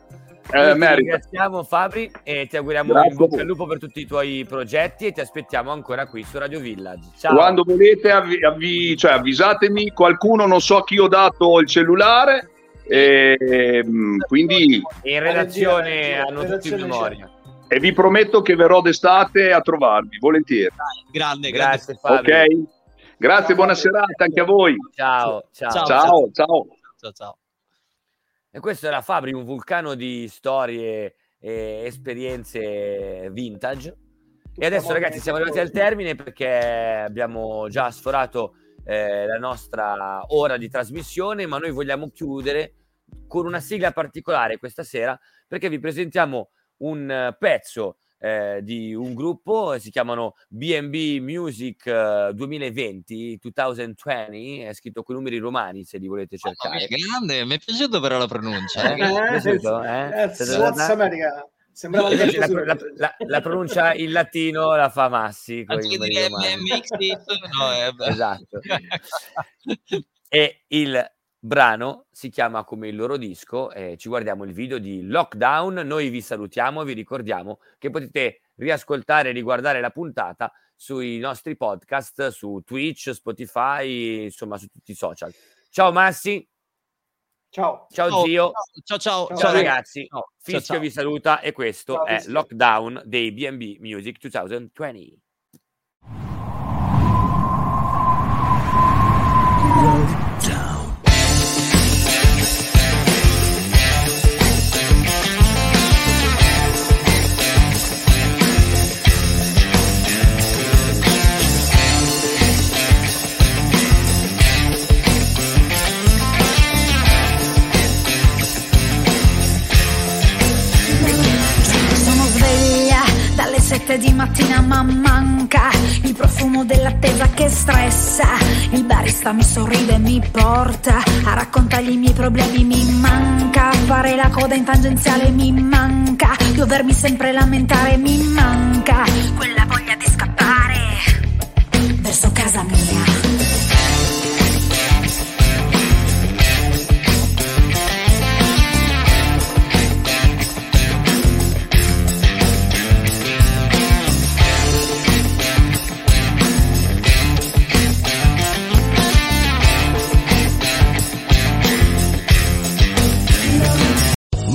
Eh, Noi ti merita. ringraziamo Fabri e ti auguriamo Grazie in a bocca al lupo per tutti i tuoi progetti e ti aspettiamo ancora qui su Radio Village. Ciao. Quando volete avvi- avvi- cioè, avvisatemi, qualcuno non so chi ho dato il cellulare, e, mm, quindi In redazione hanno tutti in memoria. e vi prometto che verrò d'estate a trovarvi, volentieri. Grande, grande. Grazie Fabri. Ok? Grazie, Ciao, buona serata anche a voi. Ciao, ciao. Ciao. Ciao, ciao. Ciao, ciao. E questo era Fabri, un vulcano di storie e esperienze vintage. E adesso ragazzi siamo arrivati al termine perché abbiamo già sforato eh, la nostra ora di trasmissione, ma noi vogliamo chiudere con una sigla particolare questa sera perché vi presentiamo un pezzo eh, di un gruppo, si chiamano BB Music eh, 2020, 2020, è scritto con numeri romani se li volete mia, cercare. grande, mi è piaciuto però la pronuncia. Eh? Eh? Piaciuto, eh? America. Sembrava la, la- la- la pronuncia in latino la fa Massi. i. MMX, no, eh. Esatto. E il brano si chiama come il loro disco. eh, ci guardiamo il video di Lockdown. Noi vi salutiamo, vi ricordiamo che potete riascoltare e riguardare la puntata sui nostri podcast su Twitch, Spotify, insomma su tutti i social. Ciao Massi, Ciao. ciao Ciao, zio, Ciao, ciao, ciao, Ciao. ragazzi. Ciao, Fischio ciao. vi saluta e questo Ciao, è. Lockdown dei BB Music 2020. 7 di mattina ma manca il profumo dell'attesa che stressa. Il barista mi sorride e mi porta a raccontargli i miei problemi, mi manca. Fare la coda in tangenziale mi manca, dovermi sempre lamentare mi manca. Quella voglia di scappare verso casa mia.